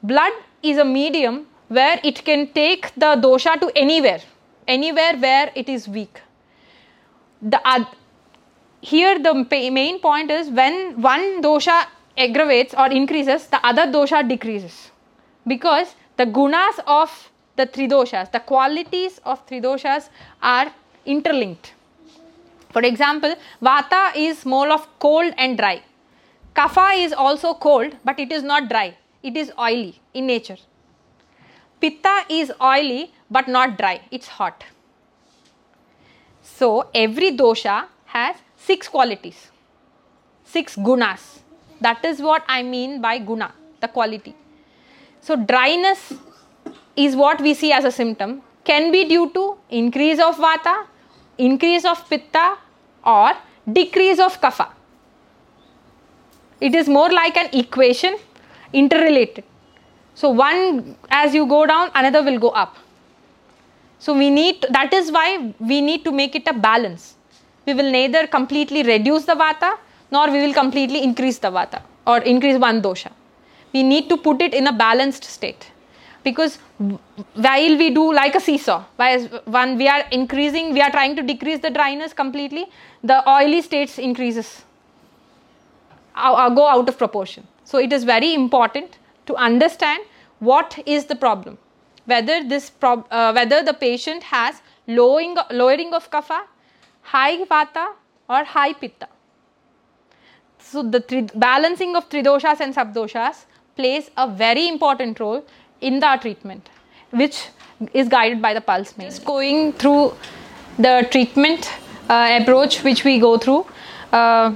Blood is a medium where it can take the dosha to anywhere anywhere where it is weak. The uh, here the main point is when one dosha aggravates or increases the other dosha decreases because the gunas of the three doshas the qualities of three doshas are interlinked for example vata is more of cold and dry kapha is also cold but it is not dry it is oily in nature Pitta is oily but not dry, it's hot. So, every dosha has six qualities, six gunas. That is what I mean by guna, the quality. So, dryness is what we see as a symptom, can be due to increase of vata, increase of pitta, or decrease of kapha. It is more like an equation interrelated. So one as you go down, another will go up. So we need to, that is why we need to make it a balance. We will neither completely reduce the vata nor we will completely increase the vata or increase one dosha. We need to put it in a balanced state. Because while we do like a seesaw, when we are increasing, we are trying to decrease the dryness completely, the oily states increases, uh, go out of proportion. So it is very important to understand what is the problem. Whether this prob- uh, whether the patient has lowering lowering of kapha high vata or high pitta. So the balancing of tridoshas and subdoshas plays a very important role in the treatment which is guided by the pulse mainly. going through the treatment uh, approach which we go through uh,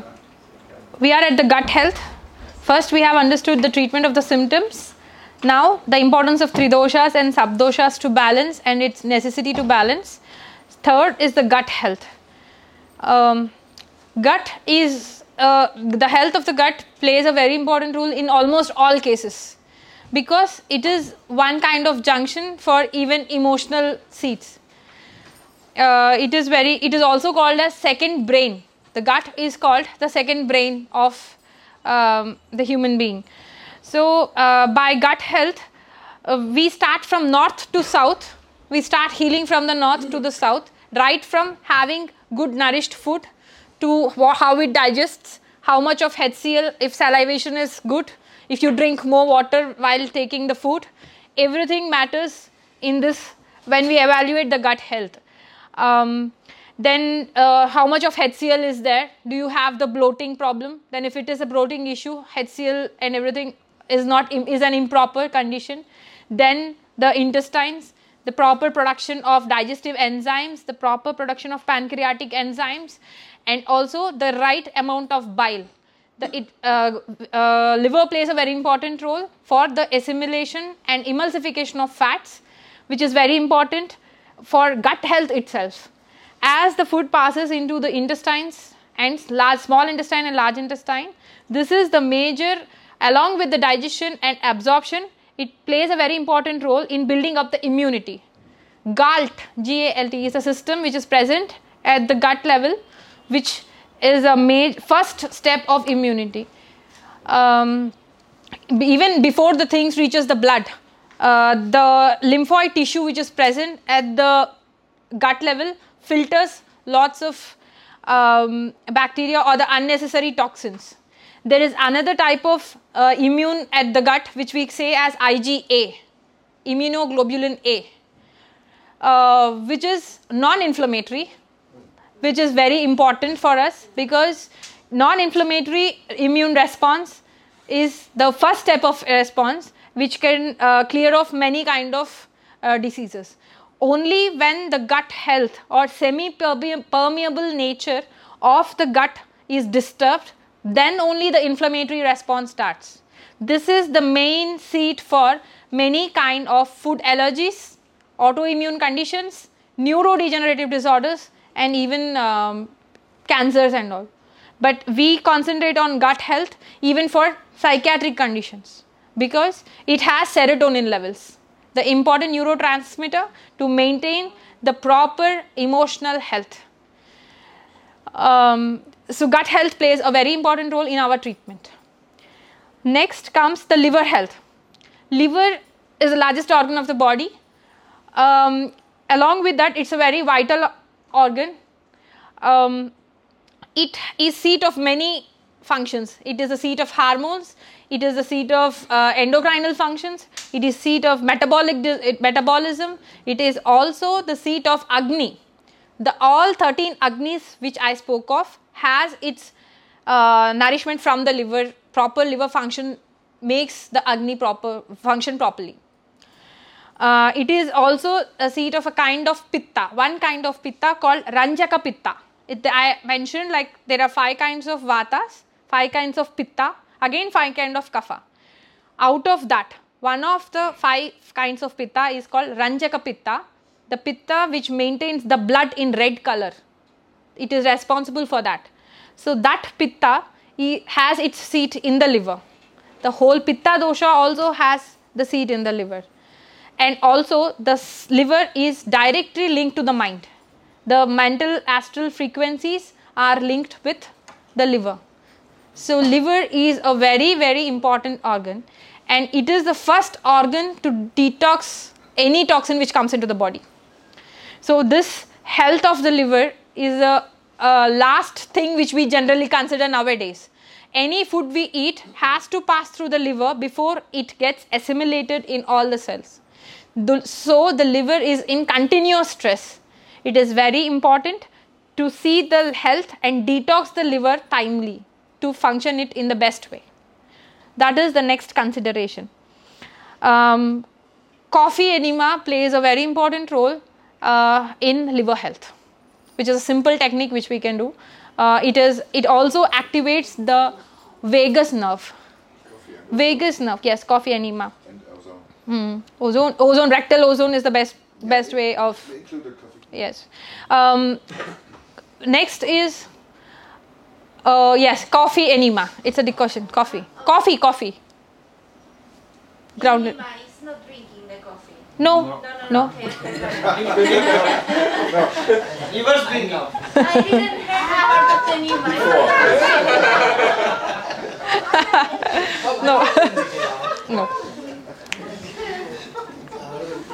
we are at the gut health First, we have understood the treatment of the symptoms. Now, the importance of tridoshas and subdoshas to balance and its necessity to balance. Third is the gut health. Um, gut is uh, the health of the gut plays a very important role in almost all cases. because it is one kind of junction for even emotional seats. Uh, it is very. It is also called as second brain. The gut is called the second brain of um, the human being. So, uh, by gut health, uh, we start from north to south. We start healing from the north to the south, right from having good nourished food to how it digests, how much of HCl, if salivation is good, if you drink more water while taking the food, everything matters in this when we evaluate the gut health. Um, then uh, how much of HCl is there? Do you have the bloating problem? Then if it is a bloating issue, HCl and everything is not is an improper condition. Then the intestines, the proper production of digestive enzymes, the proper production of pancreatic enzymes, and also the right amount of bile. The it, uh, uh, liver plays a very important role for the assimilation and emulsification of fats, which is very important for gut health itself. As the food passes into the intestines and large, small intestine and large intestine, this is the major, along with the digestion and absorption, it plays a very important role in building up the immunity. GALT, G-A-L-T, is a system which is present at the gut level, which is a major first step of immunity. Um, even before the things reaches the blood, uh, the lymphoid tissue which is present at the gut level filters lots of um, bacteria or the unnecessary toxins. There is another type of uh, immune at the gut which we say as IgA, immunoglobulin A, uh, which is non-inflammatory, which is very important for us because non-inflammatory immune response is the first step of response which can uh, clear off many kind of uh, diseases. Only when the gut health or semi permeable nature of the gut is disturbed then only the inflammatory response starts. This is the main seat for many kind of food allergies autoimmune conditions neurodegenerative disorders and even um, cancers and all. But we concentrate on gut health even for psychiatric conditions because it has serotonin levels the important neurotransmitter to maintain the proper emotional health. Um, so gut health plays a very important role in our treatment. Next comes the liver health. Liver is the largest organ of the body. Um, along with that it's a very vital organ um, it is seat of many functions. It is a seat of hormones. It is the seat of uh, endocrinal functions. It is seat of metabolic di- metabolism. It is also the seat of agni. The all 13 agnis which i spoke of has its uh, nourishment from the liver. Proper liver function makes the agni proper function properly uh, it is also a seat of a kind of pitta one kind of pitta called ranjaka pitta. It, i mentioned like there are five kinds of vatas five kinds of pitta again five kind of kapha. Out of that one of the five kinds of pitta is called ranjaka pitta the pitta which maintains the blood in red color. It is responsible for that. So that pitta has its seat in the liver. The whole pitta dosha also has the seat in the liver and also the liver is directly linked to the mind. The mental astral frequencies are linked with the liver. So liver is a very very important organ and it is the first organ to detox any toxin which comes into the body. So this health of the liver is a, a last thing which we generally consider nowadays. Any food we eat has to pass through the liver before it gets assimilated in all the cells so the liver is in continuous stress. It is very important to see the health and detox the liver timely to function it in the best way. That is the next consideration. Um, coffee enema plays a very important role uh, in liver health which is a simple technique which we can do. Uh, it is it also activates the vagus nerve. Vagus nerve yes coffee enema Hmm. ozone ozone rectal ozone is the best best way of yes um, next is uh, yes coffee enema it's a decoction coffee coffee coffee grounded. Nima is not drinking the coffee. No, No, no, no. Okay, okay, sorry. He was drinking. I didn't hear the part of the no. no.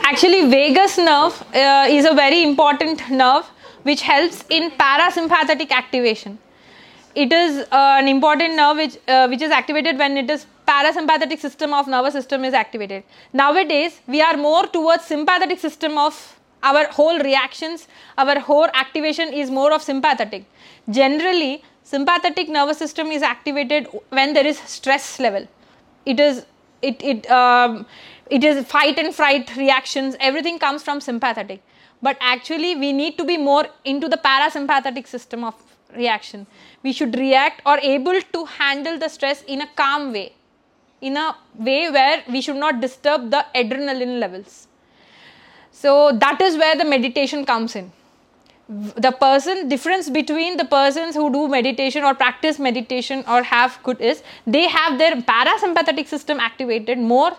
Actually, vagus nerve uh, is a very important nerve which helps in parasympathetic activation. It is uh, an important nerve which, uh, which is activated when it is parasympathetic system of nervous system is activated. Nowadays, we are more towards sympathetic system of our whole reactions, our whole activation is more of sympathetic. Generally, sympathetic nervous system is activated when there is stress level. It is it it um, it is fight and fright reactions. Everything comes from sympathetic, but actually we need to be more into the parasympathetic system of reaction. We should react or able to handle the stress in a calm way, in a way where we should not disturb the adrenaline levels. So that is where the meditation comes in the person difference between the persons who do meditation or practice meditation or have good is they have their parasympathetic system activated more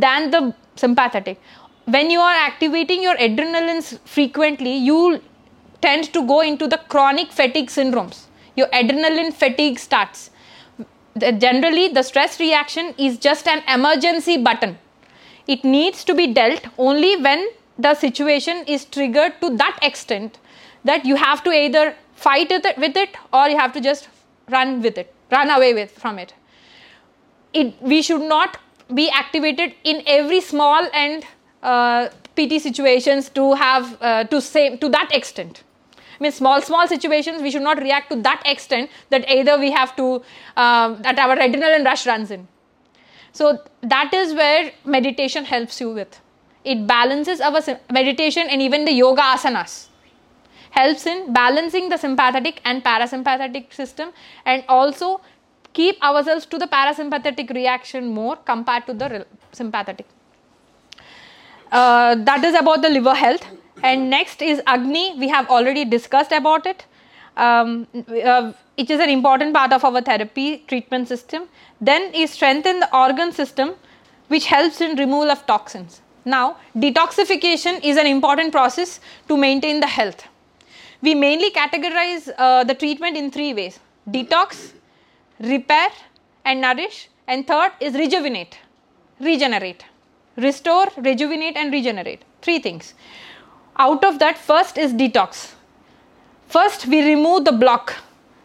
than the sympathetic. When you are activating your adrenalines frequently you tend to go into the chronic fatigue syndromes. Your adrenaline fatigue starts. The, generally the stress reaction is just an emergency button. It needs to be dealt only when the situation is triggered to that extent that you have to either fight with it, with it or you have to just run with it run away with from it. It we should not be activated in every small and uh, pt situations to have uh, to say to that extent I mean, small, small situations, we should not react to that extent that either we have to, uh, that our adrenaline rush runs in. So, that is where meditation helps you with. It balances our meditation and even the yoga asanas helps in balancing the sympathetic and parasympathetic system and also keep ourselves to the parasympathetic reaction more compared to the sympathetic. Uh, that is about the liver health. And next is agni. We have already discussed about it. Um, uh, it is an important part of our therapy treatment system. Then is strengthen the organ system which helps in removal of toxins. Now detoxification is an important process to maintain the health. We mainly categorize uh, the treatment in three ways. Detox repair and nourish. And third is rejuvenate. Regenerate. Restore rejuvenate and regenerate. Three things. Out of that first is detox. First we remove the block.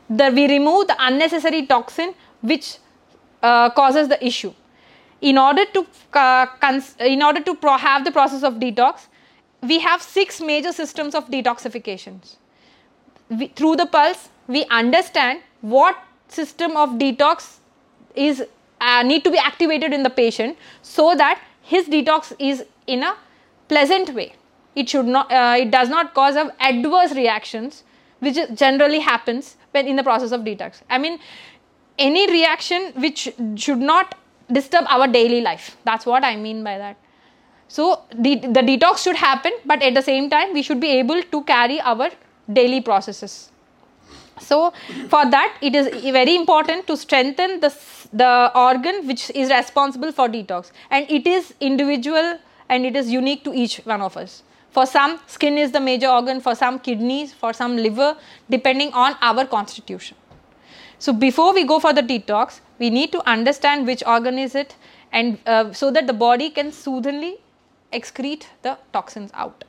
The we remove the unnecessary toxin which uh, causes the issue. In order to uh, cons- in order to pro- have the process of detox we have six major systems of detoxifications. We, through the pulse we understand what system of detox is uh, need to be activated in the patient so that his detox is in a pleasant way. It should not uh, it does not cause of adverse reactions which generally happens when in the process of detox. I mean any reaction which should not disturb our daily life. That's what i mean by that. So the, the detox should happen but at the same time we should be able to carry our daily processes so for that it is very important to strengthen the the organ which is responsible for detox. And it is individual and it is unique to each one of us. For some skin is the major organ for some kidneys for some liver depending on our constitution. So before we go for the detox we need to understand which organ is it and uh, so that the body can soothingly excrete the toxins out.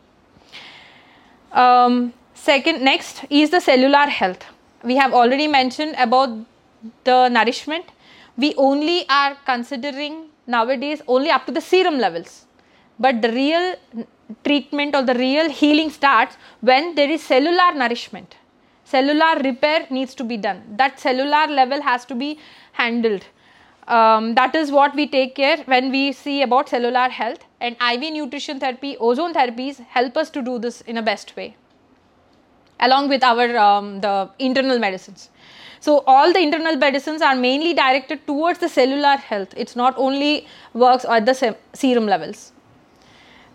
Um, second next is the cellular health we have already mentioned about the nourishment. We only are considering nowadays only up to the serum levels. But the real treatment or the real healing starts when there is cellular nourishment. Cellular repair needs to be done. That cellular level has to be handled. Um, that is what we take care when we see about cellular health. And iv nutrition therapy ozone therapies help us to do this in a best way along with our um, the internal medicines. So all the internal medicines are mainly directed towards the cellular health. It's not only works at the se- serum levels.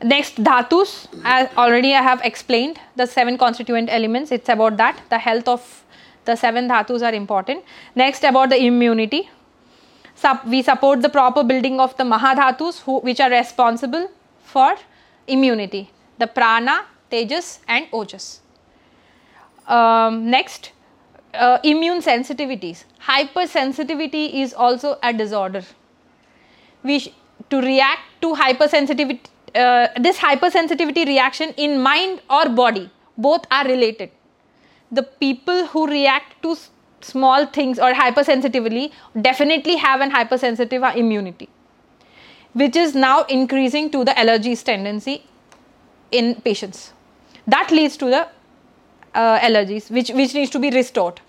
Next dhatus. As already i have explained the seven constituent elements it's about that. The health of the seven dhatus are important. Next about the immunity. Sup- we support the proper building of the mahadhatus who, which are responsible for immunity. The prana tejas and ojas um, next uh, immune sensitivities. Hypersensitivity is also a disorder. We sh- to react to hypersensitivity uh, this hypersensitivity reaction in mind or body both are related. The people who react to s- small things or hypersensitively definitely have an hypersensitive immunity which is now increasing to the allergies tendency in patients. That leads to the uh, allergies which which needs to be restored.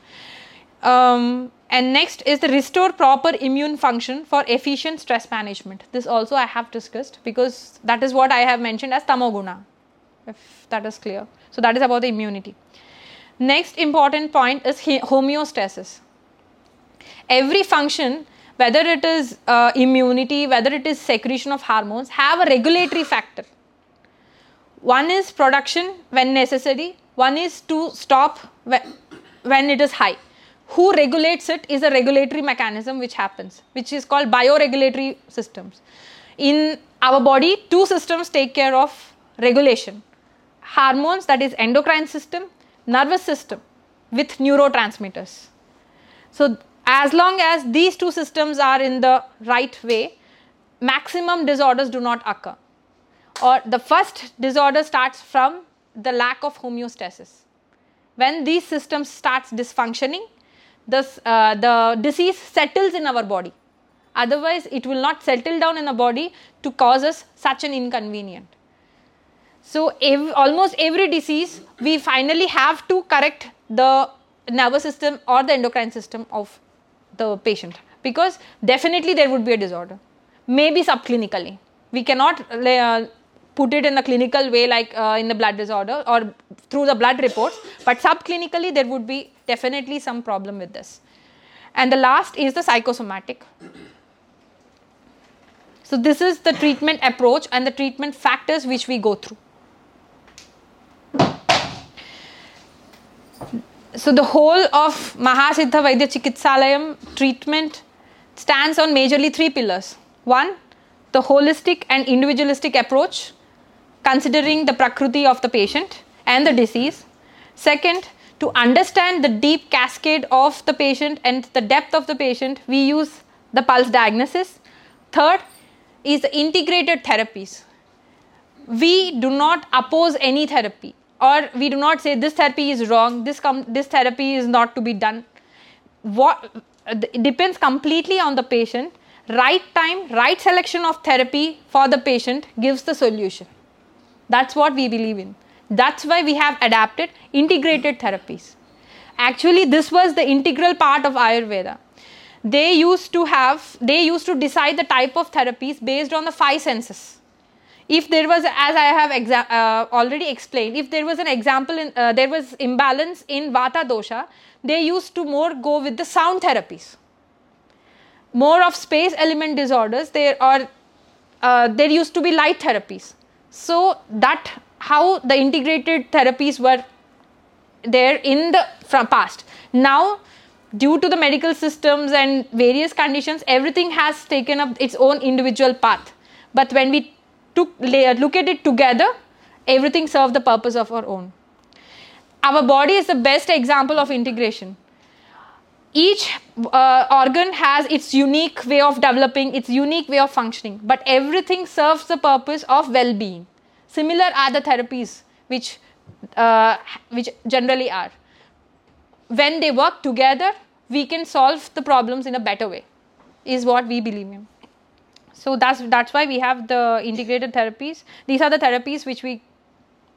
Um, and next is the restore proper immune function for efficient stress management. This also i have discussed because that is what i have mentioned as tamoguna if that is clear. So that is about the immunity. Next important point is homeostasis. Every function whether it is uh, immunity whether it is secretion of hormones have a regulatory factor. One is production when necessary one is to stop when, it is high. Who regulates it is a regulatory mechanism which happens which is called bioregulatory systems. In our body two systems take care of regulation. Hormones that is endocrine system nervous system with neurotransmitters. So as long as these two systems are in the right way maximum disorders do not occur. Or the first disorder starts from the lack of homeostasis. When these systems starts dysfunctioning this, uh, the disease settles in our body. Otherwise it will not settle down in the body to cause us such an inconvenient. So ev- almost every disease we finally have to correct the nervous system or the endocrine system of the patient. Because definitely there would be a disorder. Maybe subclinically. We cannot uh, put it in the clinical way like uh, in the blood disorder or through the blood reports. But subclinically there would be definitely some problem with this. And the last is the psychosomatic. So this is the treatment approach and the treatment factors which we go through. So the whole of mahasiddha vaidya chikitsalayam treatment stands on majorly three pillars. One the holistic and individualistic approach considering the prakriti of the patient and the disease. Second to understand the deep cascade of the patient and the depth of the patient we use the pulse diagnosis. Third is the integrated therapies. We do not oppose any therapy or we do not say this therapy is wrong. This com- this therapy is not to be done. What it depends completely on the patient. Right time right selection of therapy for the patient gives the solution that's what we believe in. That's why we have adapted integrated therapies. Actually this was the integral part of ayurveda. They used to have they used to decide the type of therapies based on the five senses. If there was as i have exa- uh, already explained if there was an example in uh, there was imbalance in vata dosha they used to more go with the sound therapies. More of space element disorders there are uh, there used to be light therapies so that how the integrated therapies were there in the past. Now due to the medical systems and various conditions everything has taken up its own individual path. But when we took uh, look at it together everything served the purpose of our own. Our body is the best example of integration each uh, organ has its unique way of developing its unique way of functioning but everything serves the purpose of well-being. Similar are the therapies which uh, which generally are. When they work together we can solve the problems in a better way is what we believe in. So that's that's why we have the integrated therapies. These are the therapies which we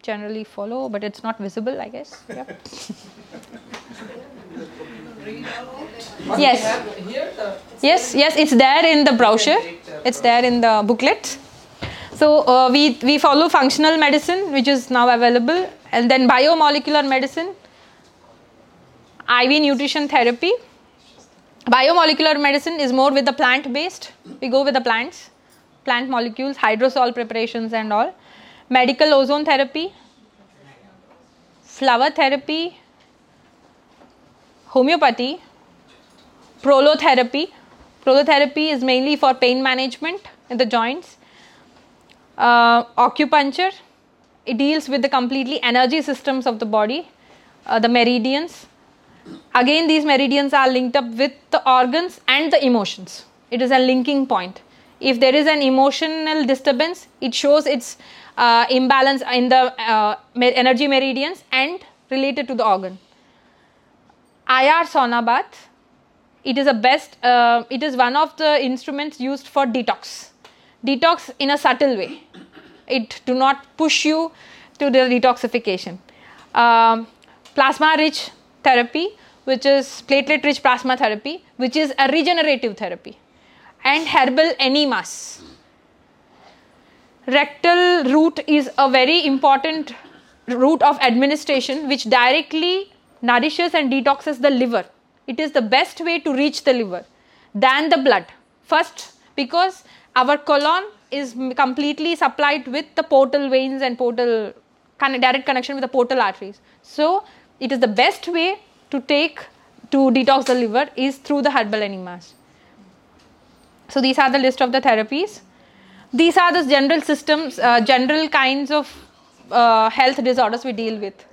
generally follow but it's not visible i guess. Yeah. yes. yes yes it's there in the brochure. It's there in the booklet. So uh, we we follow functional medicine which is now available and then biomolecular medicine iv nutrition therapy. Biomolecular medicine is more with the plant based we go with the plants plant molecules hydrosol preparations and all. Medical ozone therapy flower therapy homeopathy prolotherapy Prolotherapy is mainly for pain management in the joints. Uh, acupuncture, it deals with the completely energy systems of the body, uh, the meridians. Again, these meridians are linked up with the organs and the emotions. It is a linking point. If there is an emotional disturbance, it shows its uh, imbalance in the uh, energy meridians and related to the organ. IR sauna bath, it is a best, uh, it is one of the instruments used for detox. Detox in a subtle way. It do not push you to the detoxification. Um, plasma rich therapy, which is platelet rich plasma therapy, which is a regenerative therapy, and herbal enemas. Rectal route is a very important route of administration which directly nourishes and detoxes the liver. It is the best way to reach the liver than the blood. First, because our colon is completely supplied with the portal veins and portal direct connection with the portal arteries. So, it is the best way to take to detox the liver is through the herbal enemas. So, these are the list of the therapies. These are the general systems, uh, general kinds of uh, health disorders we deal with.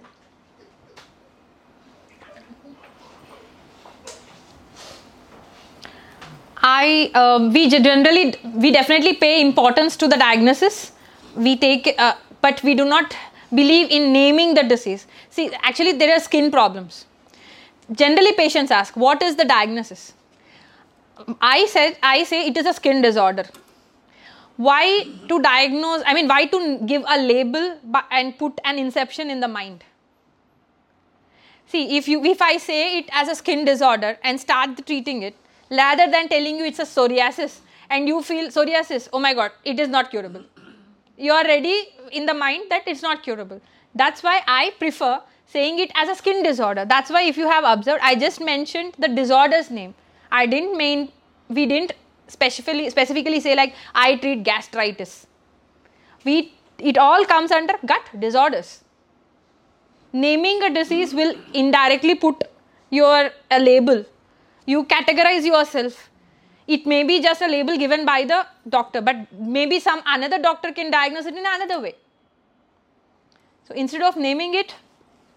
I um, we generally we definitely pay importance to the diagnosis. We take, uh, but we do not believe in naming the disease. See, actually, there are skin problems. Generally, patients ask, "What is the diagnosis?" I said, I say it is a skin disorder. Why to diagnose? I mean, why to give a label and put an inception in the mind? See, if you if I say it as a skin disorder and start treating it, rather than telling you it's a psoriasis and you feel psoriasis, oh my god, it is not curable. You are ready in the mind that it's not curable. That's why I prefer saying it as a skin disorder. That's why if you have observed, I just mentioned the disorder's name. I didn't mean we didn't specifically specifically say like I treat gastritis. We it all comes under gut disorders naming a disease will indirectly put your a label you categorize yourself. It may be just a label given by the doctor but maybe some another doctor can diagnose it in another way. So instead of naming it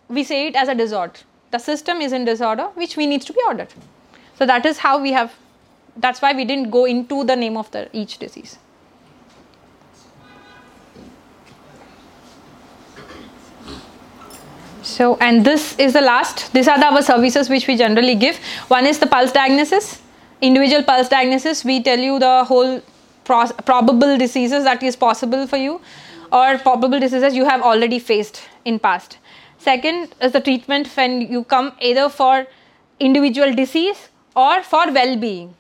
we say it as a disorder the system is in disorder which we needs to be ordered. So that is how we have that's why we didn't go into the name of the each disease So, and this is the last. These are the our services which we generally give. One is the pulse diagnosis, individual pulse diagnosis. We tell you the whole pros- probable diseases that is possible for you, or probable diseases you have already faced in past. Second is the treatment when you come either for individual disease or for well-being.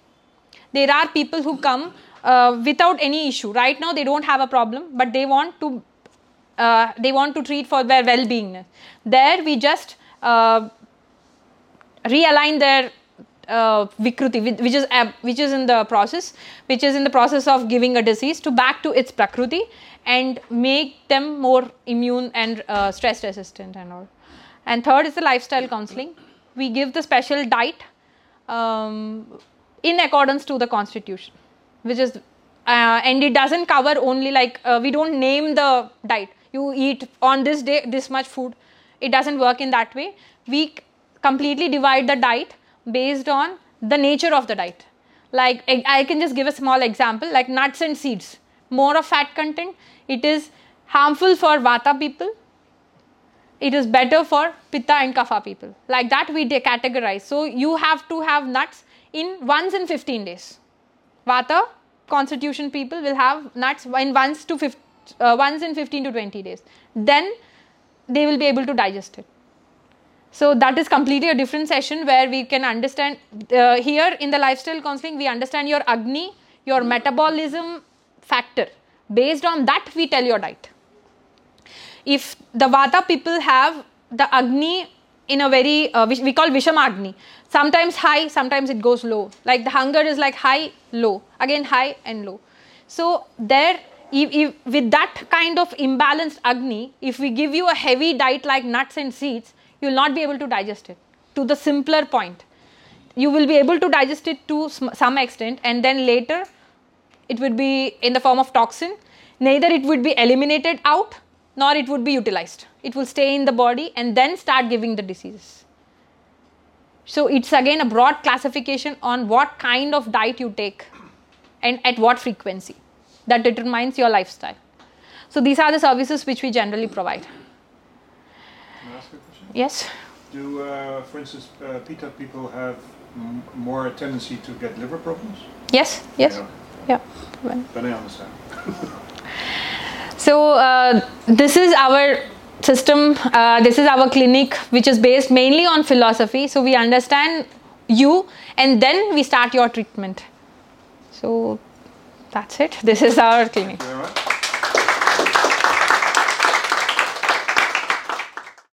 There are people who come uh, without any issue. Right now they don't have a problem, but they want to uh, they want to treat for their well-being. There we just uh, realign their uh, vikruti, which is which is in the process, which is in the process of giving a disease to back to its prakruti and make them more immune and uh, stress resistant and all. And third is the lifestyle counseling. We give the special diet um, in accordance to the constitution, which is uh, and it doesn't cover only like uh, we don't name the diet you eat on this day this much food it doesn't work in that way. We completely divide the diet based on the nature of the diet. Like I can just give a small example like nuts and seeds. More of fat content. It is harmful for vata people. It is better for pitta and kapha people. Like that we categorize so you have to have nuts in once in 15 days. Vata constitution people will have nuts in once to 15, uh, once in 15 to 20 days. Then they will be able to digest it. So that is completely a different session where we can understand uh, here in the lifestyle counseling we understand your agni your metabolism factor. Based on that we tell your diet. If the vata people have the agni in a very uh, we call vishama agni. Sometimes high sometimes it goes low. Like the hunger is like high low. Again high and low. So there if, if, with that kind of imbalanced agni if we give you a heavy diet like nuts and seeds you will not be able to digest it to the simpler point. You will be able to digest it to some extent and then later it would be in the form of toxin. Neither it would be eliminated out nor it would be utilized. It will stay in the body and then start giving the diseases. So it's again a broad classification on what kind of diet you take and at what frequency that determines your lifestyle so these are the services which we generally provide Can I ask a question? yes Do, uh, for instance, uh, pitta people have m- more tendency to get liver problems? yes yes Yeah. yeah Then I understand. So uh, this is our system. Uh, this is our clinic, which is based mainly on philosophy. So we understand you, and then we start your treatment. So that's it. This is our clinic.